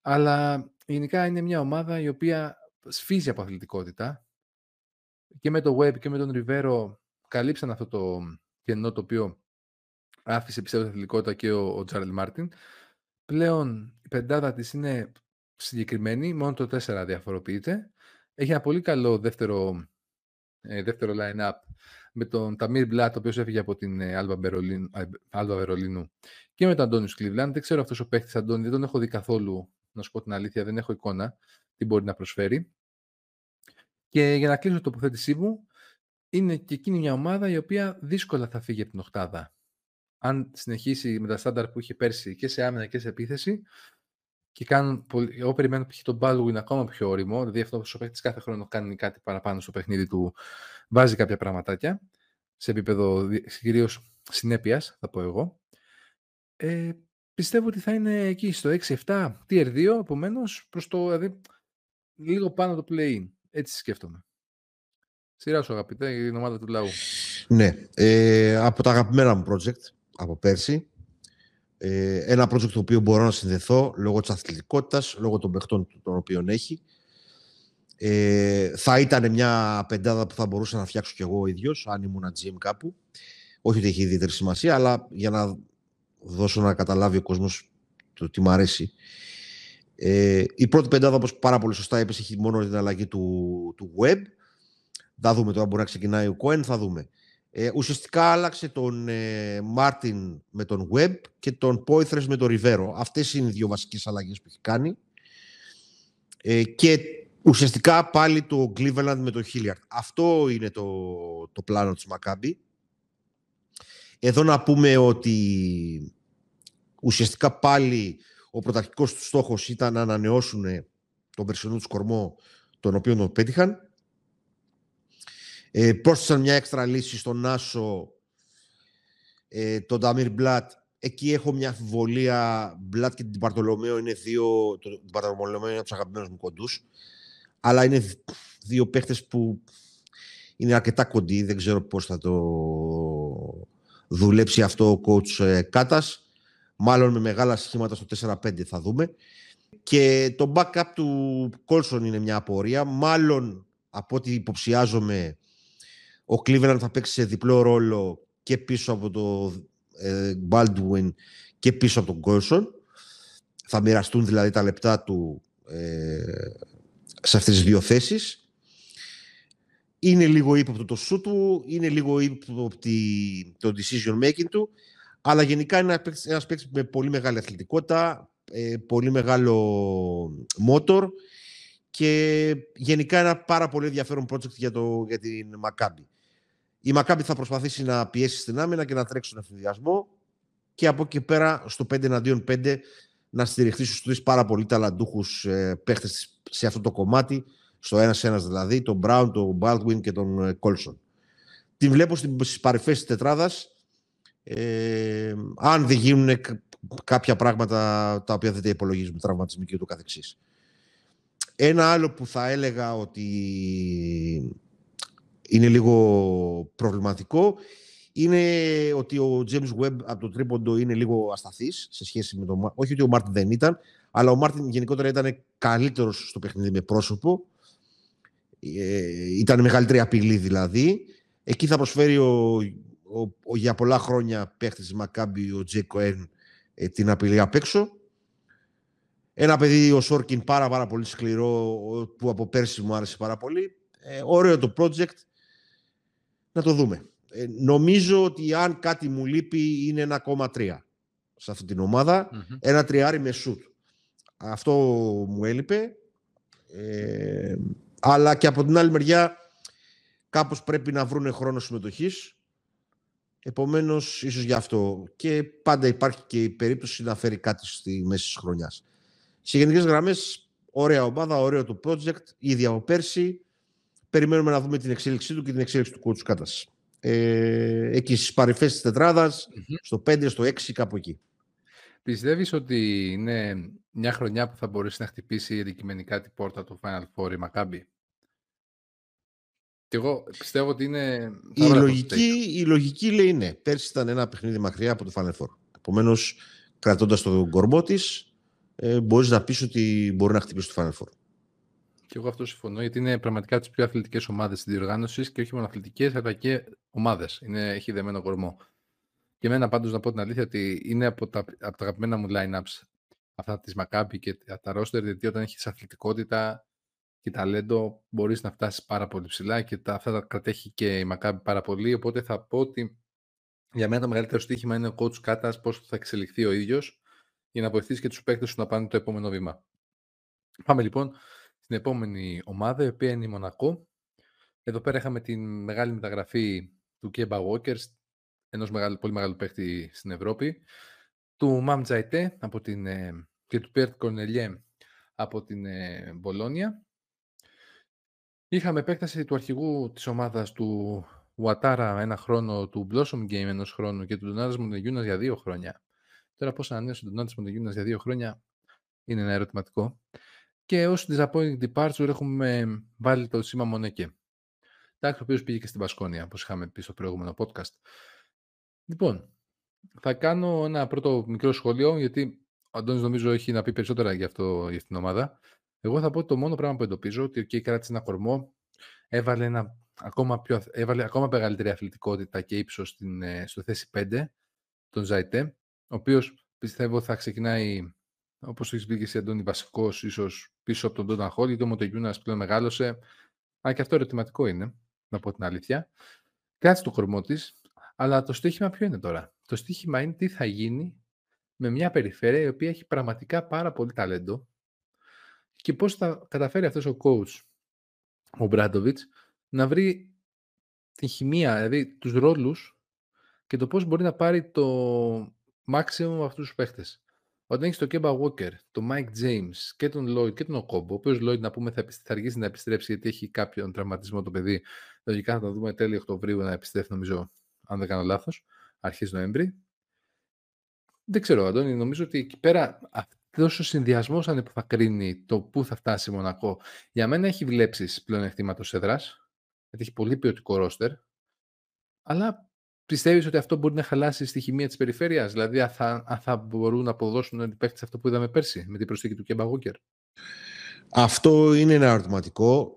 Αλλά γενικά είναι μια ομάδα η οποία σφίζει από αθλητικότητα. Και με το Web και με τον Ριβέρο καλύψαν αυτό το κενό το οποίο άφησε πιστεύω αθλητικότητα και ο, ο Τζάρελ Μάρτιν. Πλέον η πεντάδα της είναι συγκεκριμένη, μόνο το 4 διαφοροποιείται. Έχει ένα πολύ καλό δεύτερο, ε, δεύτερο line-up με τον Ταμίρ Μπλάτ, ο οποίος έφυγε από την ε, Άλβα Βερολίνου και με τον Αντώνιο Κλίβλαν. Δεν ξέρω αυτός ο παίχτης Αντώνη, δεν τον έχω δει καθόλου, να σου πω την αλήθεια, δεν έχω εικόνα τι μπορεί να προσφέρει. Και για να κλείσω το τοποθέτησή μου, είναι και εκείνη μια ομάδα η οποία δύσκολα θα φύγει από την οκτάδα. Αν συνεχίσει με τα στάνταρ που είχε πέρσι και σε άμυνα και σε επίθεση, και κάνουν, εγώ περιμένω π.χ. τον Baldwin ακόμα πιο όριμο, δηλαδή αυτός ο παίκτης κάθε χρόνο κάνει κάτι παραπάνω στο παιχνίδι του, βάζει κάποια πραγματάκια, σε επίπεδο κυρίως συνέπειας, θα πω εγώ. Ε, πιστεύω ότι θα είναι εκεί στο 6-7, tier 2, επομένως προς το, δηλαδή, λίγο πάνω το play-in. Έτσι σκέφτομαι. Σειρά σου αγαπητέ, για την ομάδα του λαού. Ναι, ε, από τα αγαπημένα μου project από πέρσι. Ε, ένα project το οποίο μπορώ να συνδεθώ λόγω της αθλητικότητας, λόγω των παιχτών των οποίων έχει. Ε, θα ήταν μια πεντάδα που θα μπορούσα να φτιάξω κι εγώ ο ίδιος, αν ήμουν GM κάπου. Όχι ότι έχει ιδιαίτερη σημασία, αλλά για να δώσω να καταλάβει ο κόσμος το τι μου αρέσει. Ε, η πρώτη πεντάδα, όπως πάρα πολύ σωστά είπες, έχει μόνο την αλλαγή του, του web. Θα δούμε τώρα, μπορεί να ξεκινάει ο Cohen, θα δούμε. Ε, ουσιαστικά άλλαξε τον ε, Μάρτιν με τον Web και τον Poitres με τον Ριβέρο. Αυτές είναι οι δύο βασικές αλλαγές που έχει κάνει. Ε, και ουσιαστικά πάλι το Cleveland με τον Hilliard. Αυτό είναι το, το πλάνο της Maccabi. Εδώ να πούμε ότι ουσιαστικά πάλι ο πρωταρχικός του στόχος ήταν να ανανεώσουν τον περσινό του κορμό τον οποίο τον πέτυχαν. Ε, πρόσθεσαν μια έξτρα λύση στον Νάσο, ε, τον Ταμίρ Μπλατ. Εκεί έχω μια αμφιβολία. Μπλατ και την Παρτολομέο είναι δύο. Την Παρτολομέο είναι από τους αγαπημένους μου κοντούς. Αλλά είναι δύο παίχτε που είναι αρκετά κοντοί. Δεν ξέρω πώς θα το δουλέψει αυτό ο coach ε, Κάτας. Μάλλον με μεγάλα σχήματα στο 4-5 θα δούμε. Και το backup του Κόλσον είναι μια απορία. Μάλλον από ό,τι υποψιάζομαι ο Cleveland θα παίξει σε διπλό ρόλο και πίσω από το ε, Baldwin και πίσω από τον Κόλσον. Θα μοιραστούν δηλαδή τα λεπτά του ε, σε αυτές τις δύο θέσεις. Είναι λίγο ύποπτο το σου του, είναι λίγο ύποπτο το decision making του, αλλά γενικά είναι ένας παίκτης με πολύ μεγάλη αθλητικότητα, ε, πολύ μεγάλο motor και γενικά ένα πάρα πολύ ενδιαφέρον project για, το, για την Maccabi. Η Maccabi θα προσπαθήσει να πιέσει στην άμυνα και να τρέξει στον ευθυνδιασμό και από εκεί πέρα στο 5 εναντίον 5 να στηριχθεί στους τρεις πάρα πολύ ταλαντούχους ε, παίχτες σε αυτό το κομμάτι, στο ένας ένας δηλαδή, τον Brown, τον Baldwin και τον Κόλσον. Την βλέπω στις παρυφές της τετράδας. Ε, αν δεν γίνουν κάποια πράγματα τα οποία δεν τα υπολογίζουμε, τραυματισμοί και ούτω καθεξής. Ένα άλλο που θα έλεγα ότι είναι λίγο προβληματικό είναι ότι ο James Webb από το τρίποντο είναι λίγο ασταθής σε σχέση με τον Όχι ότι ο Μάρτιν δεν ήταν, αλλά ο Μάρτιν γενικότερα ήταν καλύτερος στο παιχνίδι με πρόσωπο. Ε, ήταν μεγαλύτερη απειλή δηλαδή. Εκεί θα προσφέρει ο, ο, για πολλά χρόνια παίχτης της Μακάμπι, ο Τζέικ Κοέν, ε, την απειλή απ' έξω. Ένα παιδί, ο Σόρκιν, πάρα, πάρα πολύ σκληρό, που από πέρσι μου άρεσε πάρα πολύ. Ε, ωραίο το project. Να το δούμε. Ε, νομίζω ότι αν κάτι μου λείπει είναι 1,3 σε αυτή την ομαδα Ένα τριάρι με σουτ. Αυτό μου έλειπε. Ε, αλλά και από την άλλη μεριά κάπως πρέπει να βρουν χρόνο συμμετοχής. Επομένως, ίσως γι' αυτό. Και πάντα υπάρχει και η περίπτωση να φέρει κάτι στη μέση της χρονιάς. Σε γενικές γραμμές, ωραία ομάδα, ωραίο το project, ήδη από πέρσι. Περιμένουμε να δούμε την εξέλιξή του και την εξέλιξη του κότσου κάτας. Ε, εκεί στις παρυφές της τετραδας στο 5, στο 6, κάπου εκεί. Πιστεύεις ότι είναι μια χρονιά που θα μπορέσει να χτυπήσει αντικειμενικά την πόρτα του Final Four η Μακάμπη; Και εγώ πιστεύω ότι είναι... Η λογική, η λογική λέει ναι. Πέρσι ήταν ένα παιχνίδι μακριά από το Final Four. Επομένως, κρατώντας τον κορμό της, ε, μπορείς να πεις ότι μπορεί να χτυπήσει το Final Four. Και εγώ αυτό συμφωνώ, γιατί είναι πραγματικά τις πιο αθλητικές ομάδες της διοργάνωσης και όχι μόνο αθλητικές, αλλά και ομάδες. Έχει δεμένο κορμό. Και εμένα πάντως να πω την αλήθεια ότι είναι από τα, από τα αγαπημένα μου lineups αυτά της Maccabi και τα roster, γιατί όταν έχεις αθλητικότητα και ταλέντο μπορείς να φτάσεις πάρα πολύ ψηλά και τα, αυτά τα κρατέχει και η Maccabi πάρα πολύ. Οπότε θα πω ότι για μένα το μεγαλύτερο στοίχημα είναι ο coach Κάτας πώς θα εξελιχθεί ο ίδιος για να βοηθήσει και τους παίκτες σου να πάνε το επόμενο βήμα. Πάμε λοιπόν στην επόμενη ομάδα, η οποία είναι η Μονακό. Εδώ πέρα είχαμε τη μεγάλη μεταγραφή του Κέμπα Walker, ενός μεγάλου, πολύ μεγάλου παίκτη στην Ευρώπη, του Μαμ Τζαϊτέ από την, ε, και του Πέρτ Κορνελιέ από την ε, Μπολόνια. Είχαμε επέκταση του αρχηγού της ομάδας του Ουατάρα ένα χρόνο, του Blossom Game ενός χρόνου και του Ντονάτας Μοντεγιούνας για δύο χρόνια. Τώρα πώς ανανέωσε τον Ντονάτας Μοντεγιούνας για δύο χρόνια είναι ένα ερωτηματικό. Και ως disappointing departure έχουμε βάλει το σήμα Μονεκέ. Εντάξει, ο οποίος πήγε και στην Πασκόνια, όπως είχαμε πει στο προηγούμενο podcast. Λοιπόν, θα κάνω ένα πρώτο μικρό σχόλιο, γιατί ο Αντώνης νομίζω έχει να πει περισσότερα για, αυτό, για αυτήν την ομάδα. Εγώ θα πω ότι το μόνο πράγμα που εντοπίζω ότι ο κράτησε ένα κορμό, έβαλε, ένα, ακόμα, πιο, έβαλε ακόμα μεγαλύτερη αθλητικότητα και ύψος ε, στο θέση 5, τον Ζαϊτέ, ο οποίος πιστεύω θα ξεκινάει, όπως έχεις πει και εσύ, Αντώνη, βασικός ίσως πίσω από τον Τόνταν Χόλ, γιατί ο Μοντεγιούνα πλέον μεγάλωσε. Αν και αυτό ερωτηματικό είναι, να πω την αλήθεια. Κάτσε το κορμό της, αλλά το στοίχημα ποιο είναι τώρα; Το στοίχημα είναι τι θα γίνει με μια περιφέρεια η οποία έχει πραγματικά πάρα πολύ ταλέντο και πώς θα καταφέρει αυτός ο coach, ο Μπράντοβιτς, να βρει τη χημεία, δηλαδή τους ρόλους και το πώς μπορεί να πάρει το maximum από αυτούς τους παίχτες. Όταν έχεις τον Κέμπα Walker, τον Mike James και τον Lloyd και τον Οκόμπο, ο οποίος Lloyd να πούμε θα, θα αργήσει να επιστρέψει γιατί έχει κάποιον τραυματισμό το παιδί. Λογικά θα το δούμε τέλειο Οκτωβρίου να επιστρέφει, νομίζω, αν δεν κάνω λάθος, αρχές Νοέμβρη. Δεν ξέρω, Αντώνη, νομίζω ότι εκεί πέρα αυτός ο συνδυασμός είναι που θα κρίνει το πού θα φτάσει η Μονακό. Για μένα έχει βλέψεις πλέον εκτίματο έδρα, γιατί έχει πολύ ποιοτικό ρόστερ. Αλλά πιστεύεις ότι αυτό μπορεί να χαλάσει στη χημεία της περιφέρειας, δηλαδή αν θα, αν θα μπορούν να αποδώσουν οι παίχτε αυτό που είδαμε πέρσι με την προσθήκη του Κέμπα Γούκερ. Αυτό είναι ένα ερωτηματικό.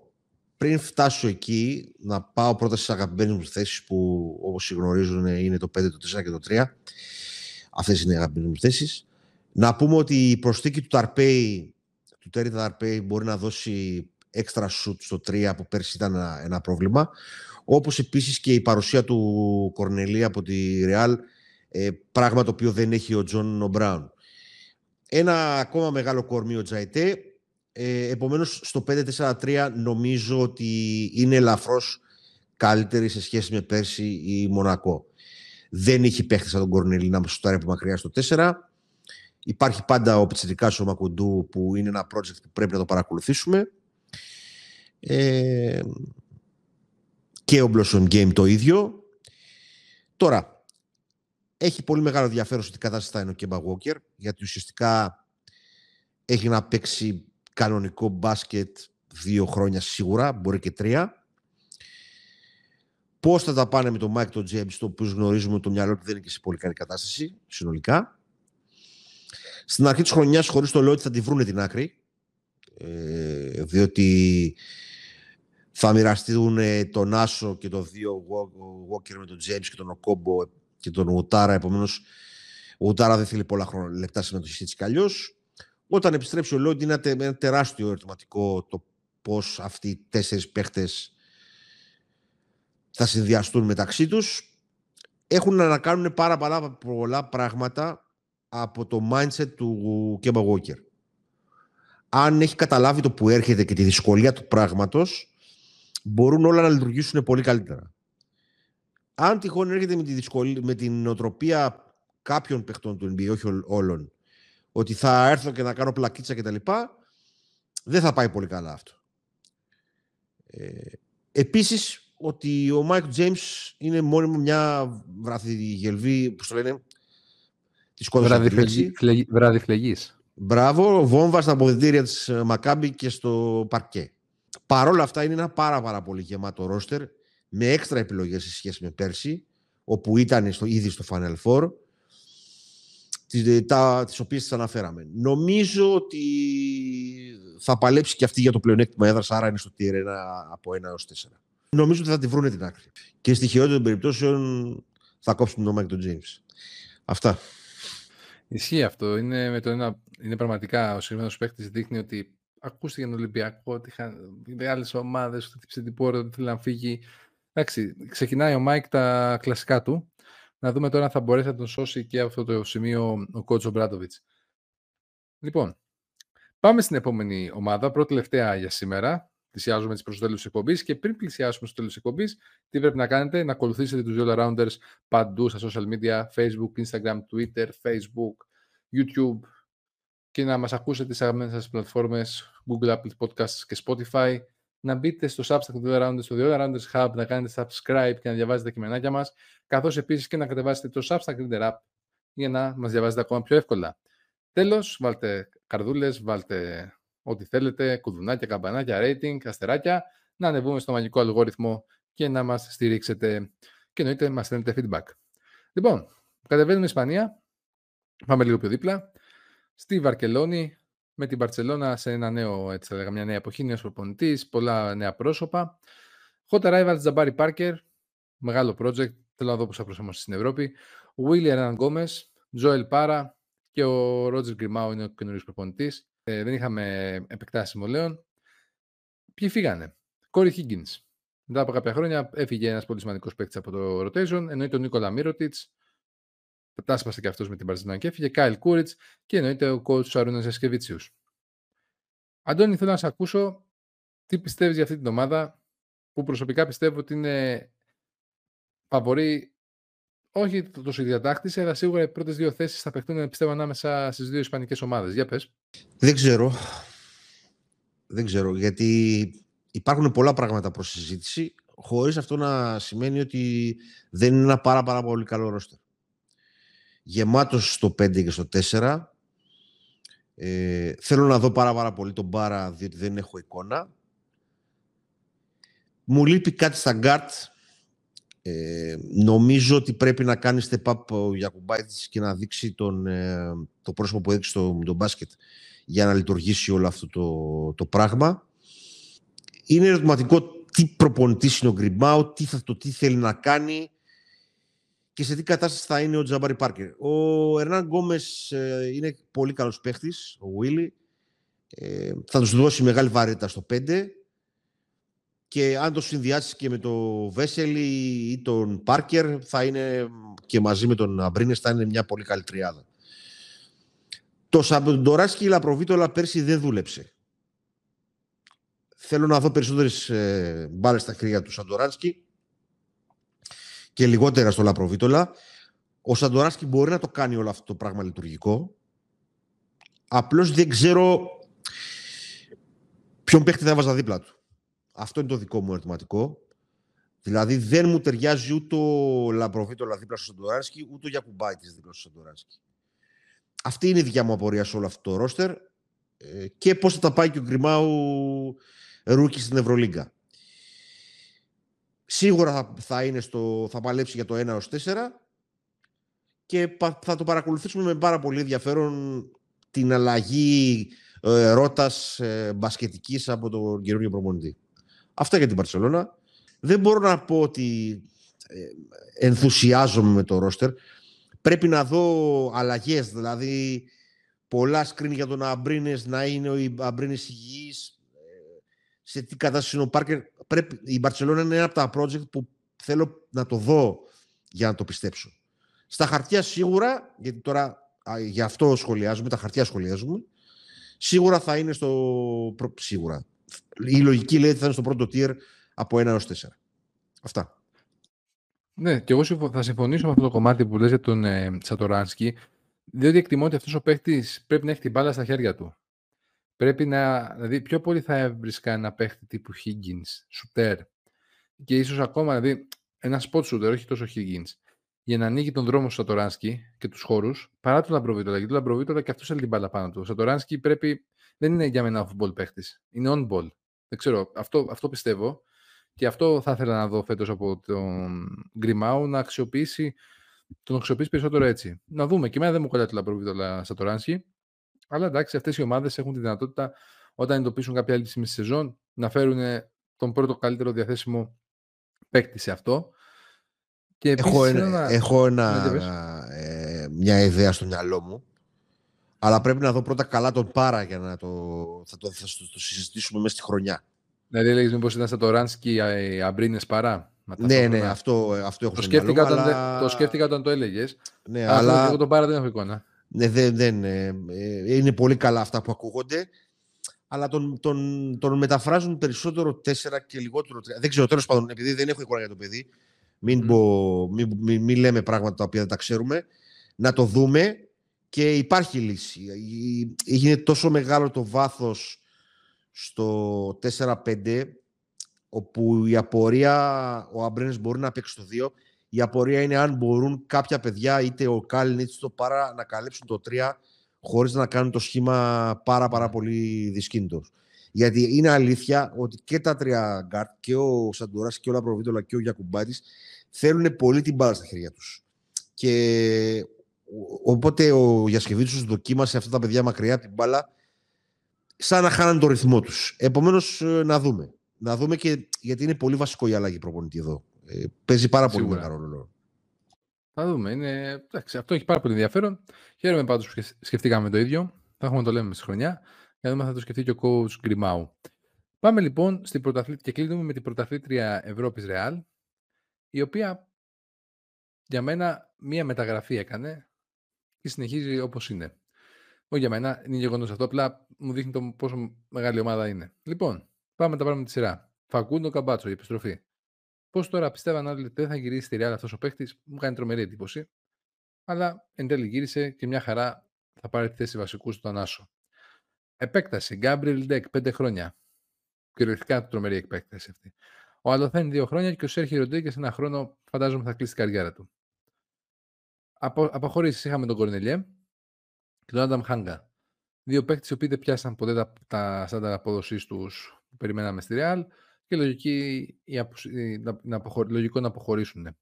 Πριν φτάσω εκεί, να πάω πρώτα στις αγαπημένες μου θέσεις που όπως γνωρίζουν είναι το 5, το 4 και το 3. Αυτές είναι οι αγαπημένες μου θέσεις. Να πούμε ότι η προσθήκη του Ταρπέι, του Τέρι Ταρπέι, μπορεί να δώσει έξτρα σουτ στο 3 που πέρσι ήταν ένα, ένα πρόβλημα. Όπως επίσης και η παρουσία του Κορνελί από τη Ρεάλ, ε, πράγμα το οποίο δεν έχει ο Τζον Μπράουν. Ένα ακόμα μεγάλο κορμί ο Τζαϊτέ. Ε, επομένως, στο 5-4-3 νομίζω ότι είναι ελαφρώς καλύτερη σε σχέση με πέρσι η Μονακό. Δεν έχει παίχτη σαν τον Κορνελή να σου από μακριά στο 4. Υπάρχει πάντα ο Πιτσιρικάς ο Μακουντού που είναι ένα project που πρέπει να το παρακολουθήσουμε. Ε, και ο Blossom Game το ίδιο. Τώρα, έχει πολύ μεγάλο ενδιαφέρον ότι κατάσταση θα είναι ο Κέμπα Walker, γιατί ουσιαστικά έχει να παίξει κανονικό μπάσκετ δύο χρόνια σίγουρα, μπορεί και τρία. Πώς θα τα πάνε με τον Mike τον James, το οποίο γνωρίζουμε το μυαλό του δεν είναι και σε πολύ καλή κατάσταση συνολικά. Στην αρχή της χρονιάς, χωρίς το λέω ότι θα τη βρούνε την άκρη, ε, διότι θα μοιραστούν τον Άσο και τον δύο Walker με τον James και τον Οκόμπο και τον Ουτάρα. Επομένως, ο Ουτάρα δεν θέλει πολλά χρόνια, λεπτά συμμετοχή έτσι κι αλλιώ. Όταν επιστρέψει ο Λόντ, είναι ένα τεράστιο ερωτηματικό το πώς αυτοί οι τέσσερις παίχτες θα συνδυαστούν μεταξύ τους. Έχουν να κάνουν πάρα πολλά, πολλά πράγματα από το mindset του Κέμπα Walker. Αν έχει καταλάβει το που έρχεται και τη δυσκολία του πράγματος, μπορούν όλα να λειτουργήσουν πολύ καλύτερα. Αν τυχόν έρχεται με, τη δυσκολία, με την νοοτροπία κάποιων παιχτών του NBA, όχι όλων, ότι θα έρθω και να κάνω πλακίτσα κτλ., δεν θα πάει πολύ καλά αυτό. Ε, επίσης, ότι ο Μάικ James είναι μόνιμο μια βραδυφλεγή, που το λένε, τη βραδυφλεγής. Μπράβο, βόμβα στα αποδυτήρια της Μακάμπη και στο παρκέ. Παρ' όλα αυτά είναι ένα πάρα, πάρα πολύ γεμάτο ρόστερ με έξτρα επιλογές σε σχέση με πέρσι, όπου ήταν στο, ήδη στο Final Four, τις, ε, τα, τις οποίες τις αναφέραμε. Νομίζω ότι θα παλέψει και αυτή για το πλεονέκτημα έδρας, άρα είναι στο tier 1 από 1 έως 4. Νομίζω ότι θα τη βρούνε την άκρη. Και στη χειρότερη των περιπτώσεων θα κόψουν τον Μάικ τον James. Αυτά. Ισχύει αυτό. Είναι, με το ένα, είναι πραγματικά ο συγκεκριμένος παίκτης δείχνει ότι ακούστηκε για τον Ολυμπιακό ότι είχαν άλλες ομάδες, ότι χτύπησε την πόρτα, ότι θέλει να φύγει. Εντάξει, ξεκινάει ο Μάικ τα κλασικά του. Να δούμε τώρα αν θα μπορέσει να τον σώσει και αυτό το σημείο ο κόουτς Ομπράντοβιτς. Λοιπόν, πάμε στην επόμενη ομάδα, πρώτη τελευταία για σήμερα. Πλησιάζουμε τι προς τέλος της εκπομπής και πριν πλησιάσουμε στο τέλος της εκπομπής, τι πρέπει να κάνετε, να ακολουθήσετε τους All Rounders παντού στα social media, Facebook, Instagram, Twitter, Facebook, YouTube, και να μας ακούσετε στις αγαπημένες σας πλατφόρμες Google, Apple Podcasts και Spotify. Να μπείτε στο Substack του The Rounders, στο The Rounders Hub, να κάνετε subscribe και να διαβάζετε τα κειμενάκια μας, καθώς επίσης και να κατεβάσετε το Substack Reader App για να μας διαβάζετε ακόμα πιο εύκολα. Τέλος, βάλτε καρδούλες, βάλτε ό,τι θέλετε, κουδουνάκια, καμπανάκια, rating, αστεράκια, να ανεβούμε στο μαγικό αλγόριθμο και να μας στηρίξετε και εννοείται μας στέλνετε feedback. Λοιπόν, κατεβαίνουμε Ισπανία, πάμε λίγο πιο δίπλα στη Βαρκελόνη, με την Παρσελώνα σε ένα νέο, έτσι θα λέγαμε, μια νέα εποχή, νέος προπονητής, πολλά νέα πρόσωπα. Hot Arrival Τζαμπάρι Πάρκερ, μεγάλο project, θέλω να δω πώς θα προσαρμοστεί στην Ευρώπη. William Hernan Γκόμες, Joel Πάρα και ο Ρότζερ Γκριμάου είναι ο καινούριο προπονητής. Ε, δεν είχαμε επεκτάσει συμβολέων. Ποιοι φύγανε; Κόρι Higgins. Μετά από κάποια χρόνια έφυγε ένας πολύ σημαντικός παίκτης από το rotation. Εννοείται ο Νίκολα Μύρωτιτς. Τάσπασε και αυτός με την Παρσελόνα και έφυγε. Κάιλ Κούριτς και εννοείται ο coach Αρούνα Ζεσκεβίτσιου. Αντώνη, θέλω να σε ακούσω τι πιστεύεις για αυτή την ομάδα που προσωπικά πιστεύω ότι είναι φαβορή όχι τόσο η διατάκτηση, αλλά σίγουρα οι πρώτες δύο θέσεις θα παιχτούν πιστεύω ανάμεσα στις δύο Ισπανικές ομάδες. Για πες. Δεν ξέρω. Δεν ξέρω. Γιατί υπάρχουν πολλά πράγματα προς συζήτηση, χωρίς αυτό να σημαίνει ότι δεν είναι ένα πάρα, πάρα πολύ καλό ρόστερ. Γεμάτος στο 5 και στο 4. Ε, θέλω να δω πάρα, πάρα πολύ τον Πάρα, διότι δεν έχω εικόνα. Μου λείπει κάτι στα γκαρντ ε, νομίζω ότι πρέπει να κάνει step up ο Γιοκουμπάιτις και να δείξει τον, ε, το πρόσωπο που έδειξε στο, το μπάσκετ για να λειτουργήσει όλο αυτό το, το πράγμα. Είναι ερωτηματικό τι προπονητής είναι ο Γκριμπάου, τι, θα, το τι θέλει να κάνει και σε τι κατάσταση θα είναι ο Τζαμπάρι Πάρκερ. Ο Ερνάν Γκόμες ε, είναι πολύ καλός παίχτης, ο Βίλι. Ε, θα τους δώσει μεγάλη βαρύτητα στο 5 και αν το συνδυάσεις και με το Βέσελη ή τον Πάρκερ θα είναι και μαζί με τον Αμπρίνες θα είναι μια πολύ καλή τριάδα. Το Σαμποντοράσκι η Λαπροβίτολα πέρσι δεν δούλεψε. Θέλω να δω περισσότερες ε, μπάλες στα χέρια του Σαντοράνσκι και λιγότερα στο Λαπροβίτολα. Ο Σαντοράνσκι μπορεί να το κάνει όλο αυτό το πράγμα λειτουργικό. Απλώς δεν ξέρω ποιον παίχτη θα έβαζα δίπλα του. Αυτό είναι το δικό μου ερωτηματικό. Δηλαδή δεν μου ταιριάζει ούτε ο Λαμπροβίτολα δίπλα στο Σαντοράνσκι, ούτε ο Γιακουμπάιτης δίπλα στο Σαντοράνσκι. Αυτή είναι η δικιά μου απορία σε όλο αυτό το ρόστερ ε, και πώς θα τα πάει και ο Γκριμάου rookie στην Ευρωλίγκα. Σίγουρα θα, θα, είναι στο, θα παλέψει για το 1 έως 4 και θα το παρακολουθήσουμε με πάρα πολύ ενδιαφέρον την αλλαγή ε, ρότας ε, μπασκετικής από τον καινούριο προπονητή. Αυτά για την Μπαρσελόνα. Δεν μπορώ να πω ότι ε, ενθουσιάζομαι με το ρόστερ. Πρέπει να δω αλλαγές, δηλαδή πολλά screen για τον Αμπρίνες να είναι ο Αμπρίνες υγιής. Ε, σε τι κατάσταση είναι ο Πάρκερ. Πρέπει, η Μπαρσελόνα είναι ένα από τα project που θέλω να το δω για να το πιστέψω. Στα χαρτιά σίγουρα, γιατί τώρα γι' αυτό σχολιάζουμε, τα χαρτιά σχολιάζουμε, σίγουρα θα είναι στο... Σίγουρα η λογική λέει ότι θα είναι στο πρώτο tier από 1 έως 4. Αυτά. Ναι, και εγώ θα συμφωνήσω με αυτό το κομμάτι που λες για τον ε, Σατοράνσκι, διότι εκτιμώ ότι αυτός ο παίχτης πρέπει να έχει την μπάλα στα χέρια του. Πρέπει να, δηλαδή πιο πολύ θα έβρισκα ένα παίχτη τύπου Higgins, Σουτέρ και ίσως ακόμα, δηλαδή ένα spot shooter, όχι τόσο Higgins, για να ανοίγει τον δρόμο στο Σατοράνσκι και τους χώρους, παρά τον Λαμπροβίτολα. Γιατί ο Λαμπροβίτολα και αυτός θέλει την μπάλα πάνω του. Ο Σατοράνσκι πρέπει δεν είναι για μένα off-ball παίχτης. Είναι on-ball. Δεν ξέρω. Αυτό, αυτό πιστεύω. Και αυτό θα ήθελα να δω φέτος από τον Γκριμάου να αξιοποιήσει τον αξιοποιήσει περισσότερο έτσι. Να δούμε. Και εμένα δεν μου κολλάει το Λαμπροβίτολα στα Τωράνσκι. Αλλά εντάξει, αυτές οι ομάδες έχουν τη δυνατότητα όταν εντοπίσουν κάποια άλλη στη σεζόν να φέρουν τον πρώτο καλύτερο διαθέσιμο παίκτη σε αυτό. Και έχω, ένα, έχω ένα, ε, μια ιδέα στο μυαλό μου αλλά πρέπει να δω πρώτα καλά τον Πάρα για να το, θα το, θα το, συζητήσουμε μέσα στη χρονιά. Δηλαδή, λέγεις μήπως ήταν στα το Ράνσκι οι Αμπρίνες Παρά. Ναι, ναι, αυτό, αυτό έχω το σκέφτηκα, όταν, αλλά... το σκέφτηκα όταν το έλεγες. Ναι, αλλά... Εγώ τον Πάρα δεν έχω εικόνα. Ναι, δεν, δεν, ε, ε, είναι πολύ καλά αυτά που ακούγονται. Αλλά τον, τον, τον μεταφράζουν περισσότερο 4 και λιγότερο 3. Δεν ξέρω, τέλος πάντων, επειδή δεν έχω εικόνα για το παιδί, μην, mm. μπο, μην, μην, μην, λέμε πράγματα τα οποία δεν τα ξέρουμε. Να το δούμε και υπάρχει λύση. Έγινε τόσο μεγάλο το βάθος στο 4-5 όπου η απορία, ο Αμπρίνες μπορεί να παίξει το 2 η απορία είναι αν μπορούν κάποια παιδιά είτε ο Κάλιν είτε ο Πάρα να καλύψουν το 3 χωρίς να κάνουν το σχήμα πάρα πάρα πολύ δυσκίνητος. Γιατί είναι αλήθεια ότι και τα τρία γκαρντ, και ο Σατοράνσκι και ο Λαπροβίτολα και ο Γιοκουμπάιτις θέλουν πολύ την μπάλα στα χέρια τους. Και Οπότε ο Γιασκεβίτσιος δοκίμασε αυτά τα παιδιά μακριά από την μπάλα σαν να χάναν το ρυθμό τους. Επομένως, ε, να δούμε. Να δούμε και γιατί είναι πολύ βασικό η αλλαγή προπονητή εδώ. Ε, παίζει πάρα πολύ μεγάλο ρόλο. Θα δούμε. Είναι... Εντάξει, αυτό έχει πάρα πολύ ενδιαφέρον. Χαίρομαι πάντως που σκεφτήκαμε το ίδιο. Θα έχουμε το λέμε στη χρονιά. Για να δούμε θα το σκεφτεί και ο coach Γκριμάου. Πάμε λοιπόν στην πρωταθλήτρια και κλείνουμε με την πρωταθλήτρια Ευρώπης Ρεάλ, η οποία για μένα μία μεταγραφή έκανε και συνεχίζει όπως είναι. Όχι για μένα, είναι γεγονός αυτό. Απλά μου δείχνει το πόσο μεγάλη ομάδα είναι. Λοιπόν, πάμε τα πάμε με τη σειρά. Φακούντο Καμπάτσο, η επιστροφή. Πώς τώρα πιστεύαν όλοι ότι δεν θα γυρίσει στη Ρεάλ αυτός ο παίχτη, μου κάνει τρομερή εντύπωση. Αλλά εν τέλει γύρισε και μια χαρά θα πάρει τη θέση βασικού στον Άσο. Επέκταση. Γκάμπριελ Ντεκ, πέντε χρόνια. Κυριολεκτικά τρομερή επέκταση αυτή. Ο Αλοθέν δύο χρόνια και ο Σέρχι Ροντρίγκες ένα χρόνο φαντάζομαι θα κλείσει την καριέρα του. Απο, αποχωρήσεις είχαμε τον Κορνελιέ και τον Άνταμ Χάγκα. Δύο παίκτες οι οποίοι δεν πιάσαν ποτέ τα, τα στάνταρ απόδοσής τους που περιμέναμε στη Ρεάλ και λογική, η να, να λογικό να αποχωρήσουν.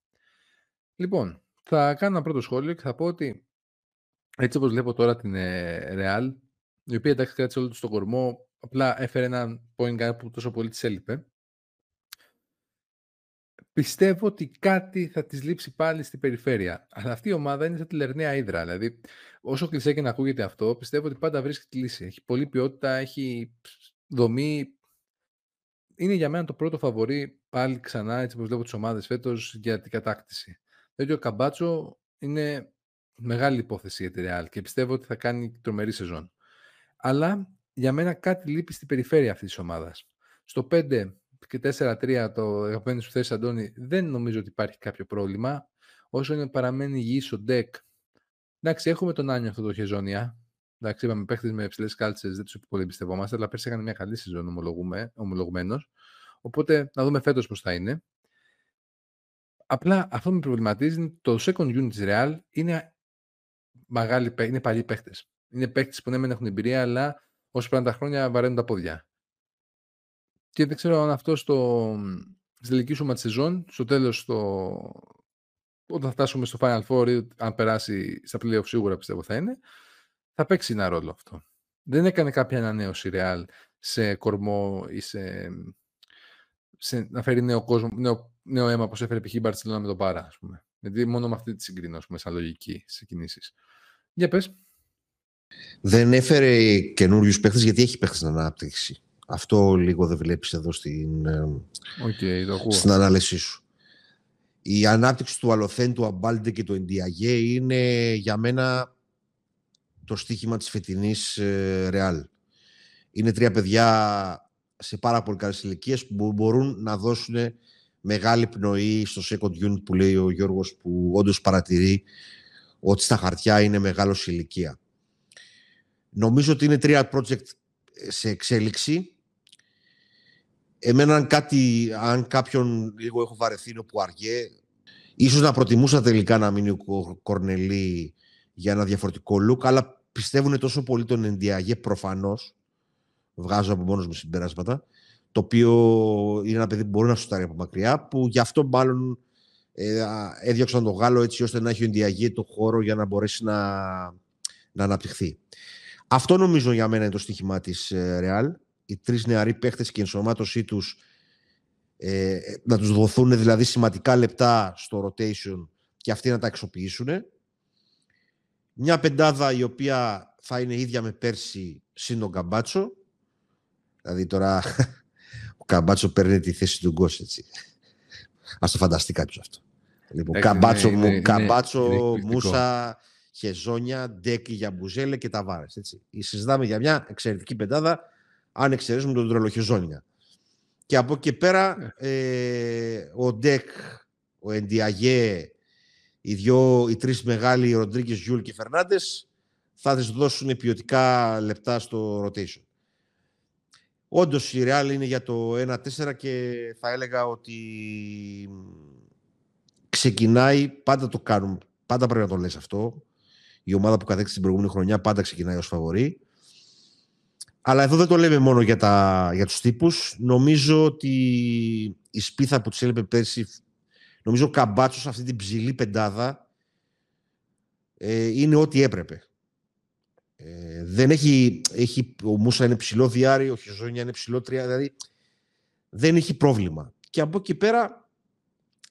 Λοιπόν, θα κάνω ένα πρώτο σχόλιο και θα πω ότι έτσι όπως βλέπω τώρα την Ρεάλ, η οποία εντάξει κράτησε όλο του τον κορμό, απλά έφερε ένα point που τόσο πολύ της έλειπε. Πιστεύω ότι κάτι θα της λείψει πάλι στην περιφέρεια. Αλλά αυτή η ομάδα είναι σαν τη Λερναία Ήδρα. Δηλαδή, όσο κλεισέ και να ακούγεται αυτό, πιστεύω ότι πάντα βρίσκει τη λύση. Έχει πολλή ποιότητα, έχει δομή. Είναι για μένα το πρώτο φαβορή πάλι ξανά, έτσι όπως βλέπω τις ομάδες φέτος, για την κατάκτηση. Δηλαδή ο Καμπάτσο είναι μεγάλη υπόθεση για τη Real και πιστεύω ότι θα κάνει τρομερή σεζόν. Αλλά για μένα κάτι λείπει στην περιφέρεια αυτής της ομάδας. Στο 5 και 4-3 το αγαπημένο σου θέση Αντώνη δεν νομίζω ότι υπάρχει κάποιο πρόβλημα. Όσο είναι παραμένει υγιής ο Ντεκ. Εντάξει, έχουμε τον Άνιο αυτό το χεζόνια. Εντάξει, είπαμε παίχτες με υψηλές κάλτσες, δεν τους πολύ εμπιστευόμαστε, αλλά πέρσι έκανε μια καλή σεζόν ομολογουμένο. Οπότε να δούμε φέτος πώς θα είναι. Απλά αυτό που με προβληματίζει είναι το second unit της Real είναι, μεγάλη, είναι παλιοί παίχτες. Είναι παίχτες που ναι, δεν έχουν εμπειρία, αλλά όσο πέραν τα χρόνια βαραίνουν τα πόδια. Και δεν ξέρω αν αυτό στο, στη τελική σου σεζόν, στο τέλος, στο... όταν θα φτάσουμε στο Final Four, αν περάσει στα playoff σίγουρα πιστεύω θα είναι, θα παίξει ένα ρόλο αυτό. Δεν έκανε κάποια ανανέωση Real σε κορμό ή σε, σε να φέρει νέο, κόσμο, νέο, νέο αίμα όπως έφερε π.χ. η Μπαρτσελώνα με τον Πάρα, ας πούμε. Γιατί μόνο με αυτή τη συγκρίνω, ας πούμε, σαν λογική σε κινήσεις. Για πες. Δεν έφερε καινούριους παίχτες γιατί έχει παίχτες στην ανάπτυξη. Αυτό λίγο δεν βλέπεις εδώ στην, okay, το στην ανάλυση σου. Η ανάπτυξη του Αλοθέν, του Αμπάλντε και του Εντιαγέ είναι για μένα το στίχημα της φετινής ε, Ρεάλ. Είναι τρία παιδιά σε πάρα πολύ καλές ηλικίες που μπορούν να δώσουν μεγάλη πνοή στο second unit που λέει ο Γιώργος που όντως παρατηρεί ότι στα χαρτιά είναι μεγάλος ηλικία. Νομίζω ότι είναι τρία project σε εξέλιξη. Εμένα αν, κάτι, αν κάποιον λίγο έχω βαρεθεί είναι που αργέ, ίσως να προτιμούσα τελικά να μείνει ο Κορνελή για ένα διαφορετικό look, αλλά πιστεύουν τόσο πολύ τον Ενδιαγέ προφανώς. Βγάζω από μόνος μου συμπεράσματα. Το οποίο είναι ένα παιδί που μπορεί να σουτάρει από μακριά, που γι' αυτό μάλλον ε, έδιωξαν τον Γάλλο έτσι ώστε να έχει ο Ενδιαγέ το χώρο για να μπορέσει να, να αναπτυχθεί. Αυτό νομίζω για μένα είναι το στοίχημα της Ρεάλ. Οι τρεις νεαροί παίχτες και η ενσωμάτωσή τους ε, να τους δοθούν δηλαδή σημαντικά λεπτά στο rotation και αυτοί να τα αξιοποιήσουν. Μια πεντάδα η οποία θα είναι ίδια με πέρσι συν τον Καμπάτσο. Δηλαδή τώρα ο Καμπάτσο παίρνει τη θέση του Γκος, έτσι. Ας το φανταστεί κάποιος αυτό. Λοιπόν, Καμπάτσο, ναι, μου, Καμπάτσο Μούσα, Χεζόνια, Ντέκι για Μπουζέλε και Ταβάρες. Έτσι. Συζητάμε για μια εξαιρετική πεντάδα, αν εξαιρέσουμε τον τρελό Χεζόνια. Και από εκεί πέρα, ναι. ε, ο Ντέκ, ο Εντιάγε, οι, δυο, οι τρεις μεγάλοι, Ροντρίγκες, Γιουλ και Φερνάντες, θα της δώσουν ποιοτικά λεπτά στο rotation. Όντως η Real είναι για το 1-4 και θα έλεγα ότι ξεκινάει, πάντα το κάνουν, πάντα πρέπει να το λες αυτό. Η ομάδα που κατέκτησε την προηγούμενη χρονιά πάντα ξεκινάει ως φαβορή. Αλλά εδώ δεν το λέμε μόνο για, τα, για τους τύπους. Νομίζω ότι η σπίθα που τους έλειπε πέρσι Νομίζω ο Καμπάτσος σε αυτή την ψηλή πεντάδα ε, είναι ό,τι έπρεπε. Ε, δεν έχει, έχει, ο Μούσα είναι ψηλό διάρρη, ο Χιζόνια είναι ψηλό τρία, δηλαδή δεν έχει πρόβλημα. Και από εκεί πέρα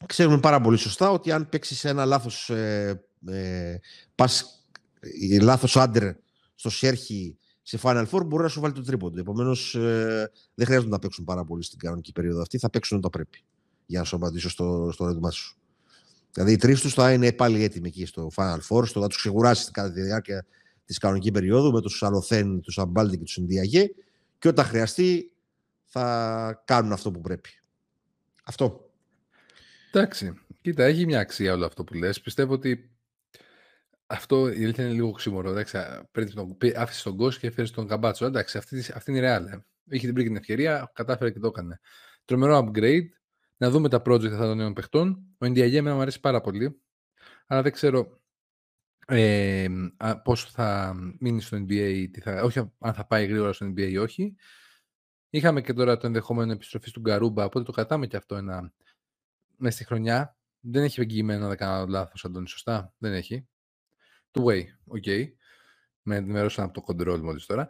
ξέρουμε πάρα πολύ σωστά ότι αν παίξει ένα λάθος, ε, ε, πας, ε, λάθος άντερ στο Σέρχι σε Final Four μπορεί να σου βάλει το τρίποντο. Επομένως, ε, δεν χρειάζεται να παίξουν πάρα πολύ στην κανονική περίοδο αυτή. Θα παίξουν όταν πρέπει για να σου απαντήσω στο, στο ρεύμα σου. Δηλαδή, οι τρεις τους θα είναι πάλι έτοιμοι εκεί στο Final Four, στο να τους ξεγουράσει κατά τη διάρκεια της κανονική περίοδου με τους Αλοθέν, τους Αμπάλτη και τους Ινδιαγέ. Και όταν χρειαστεί, θα κάνουν αυτό που πρέπει. Αυτό. Εντάξει. Κοίτα, έχει μια αξία όλο αυτό που λες. Πιστεύω ότι αυτό η αλήθεια είναι λίγο ξύμορο. Εντάξει, τον, άφησες τον Γκος και έφερε τον Καμπάτσο. Εντάξει, αυτή, αυτή είναι η ρεάλ. Ε. Είχε την την ευκαιρία, κατάφερε και το έκανε. Τρομερό upgrade. Να δούμε τα project αυτά των νέων παιχτών. Ο Ινδιαγέ μου αρέσει πάρα πολύ. Αλλά δεν ξέρω ε, πώς θα μείνει στο NBA, τι θα, όχι αν θα πάει γρήγορα στο NBA ή όχι. Είχαμε και τώρα το ενδεχόμενο επιστροφής του Γκαρούμπα, οπότε το κρατάμε και αυτό ένα μέσα στη χρονιά. Δεν έχει εγγυημένο να δεν κάνω λάθος, Αντώνη, σωστά; Δεν έχει. Two way, οκ. Okay. Με ενημερώσαν από το control μόλις τώρα.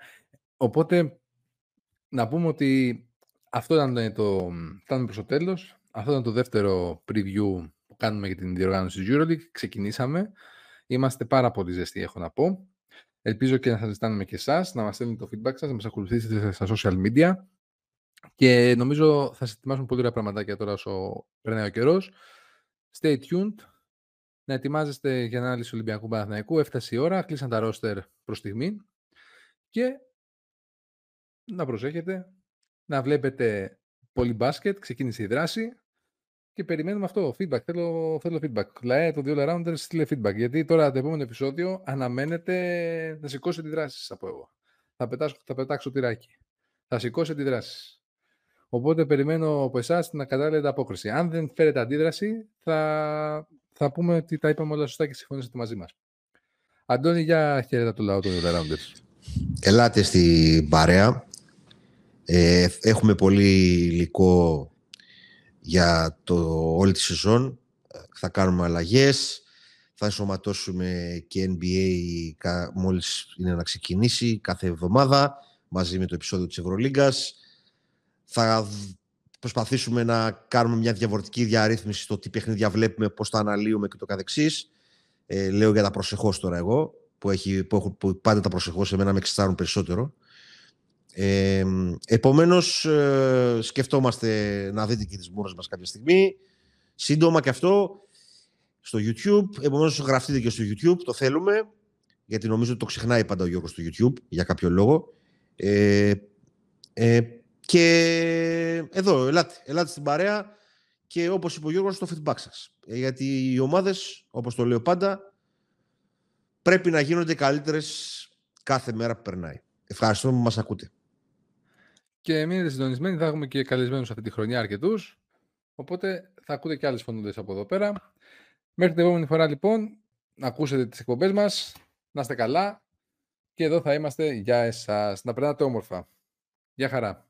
Οπότε, να πούμε ότι αυτό ήταν το... Φτάνουμε προς το τέλος. Αυτό ήταν το δεύτερο preview που κάνουμε για την διοργάνωση της EuroLeague. Ξεκινήσαμε. Είμαστε πάρα πολύ ζεστοί, έχω να πω. Ελπίζω και να σας ζητάμε και εσάς να μας στέλνετε το feedback σας, να μας ακολουθήσετε στα social media. Και νομίζω θα σας ετοιμάσουμε πολύ ωραία πραγματάκια τώρα όσο περνάει ο καιρός. Stay tuned να ετοιμάζεστε για ανάλυση Ολυμπιακού Παναθηναϊκού. Έφτασε η ώρα, κλείσαν τα ρόστερ προς στιγμή και να προσέχετε, να βλέπετε πολύ μπάσκετ, ξεκίνησε η δράση και περιμένουμε αυτό, feedback, θέλω, θέλω feedback. Λαέ, το δύο Rounders στείλε feedback, γιατί τώρα το επόμενο επεισόδιο αναμένεται να σηκώσει αντιδράσεις, θα πω εγώ. Θα πετάξω, θα πετάξω τυράκι. Θα σηκώσει αντιδράσεις. Οπότε περιμένω από εσάς την κατάλληλη απόκριση. Αν δεν φέρετε αντίδραση, θα θα πούμε ότι τα είπαμε όλα σωστά και συμφωνήσατε μαζί μας. Αντώνη, για χαίρετα του λαού των Rounders. Ελάτε στην παρέα. Ε, έχουμε πολύ υλικό για το, όλη τη σεζόν. Θα κάνουμε αλλαγές. Θα ενσωματώσουμε και NBA μόλις είναι να ξεκινήσει κάθε εβδομάδα μαζί με το επεισόδιο της Ευρωλίγκας. Θα προσπαθήσουμε να κάνουμε μια διαφορετική διαρρύθμιση στο τι παιχνίδια βλέπουμε, πώς τα αναλύουμε και το καθεξής. Ε, λέω για τα προσεχώς τώρα εγώ, που, έχει, που, έχω, που πάντα τα προσεχώς εμένα με εξετάρουν περισσότερο. Ε, επομένως, ε, σκεφτόμαστε να δείτε και τις μούρες μας κάποια στιγμή. Σύντομα και αυτό στο YouTube. Επομένως, γραφτείτε και στο YouTube, το θέλουμε, γιατί νομίζω ότι το ξεχνάει πάντα ο Γιώργος στο YouTube, για κάποιο λόγο. Ε, ε, και εδώ, ελάτε, ελάτε στην παρέα και όπως είπε ο Γιώργος, το feedback σας. Ε, γιατί οι ομάδες, όπως το λέω πάντα, πρέπει να γίνονται καλύτερες κάθε μέρα που περνάει. Ευχαριστούμε που μας ακούτε. Και μείνετε συντονισμένοι, θα έχουμε και καλεσμένους αυτή τη χρονιά αρκετούς. Οπότε θα ακούτε και άλλες φωνούντες από εδώ πέρα. Μέχρι την επόμενη φορά λοιπόν, να ακούσετε τις εκπομπές μας, να είστε καλά και εδώ θα είμαστε για εσάς. Να περνάτε όμορφα. Γεια χαρά.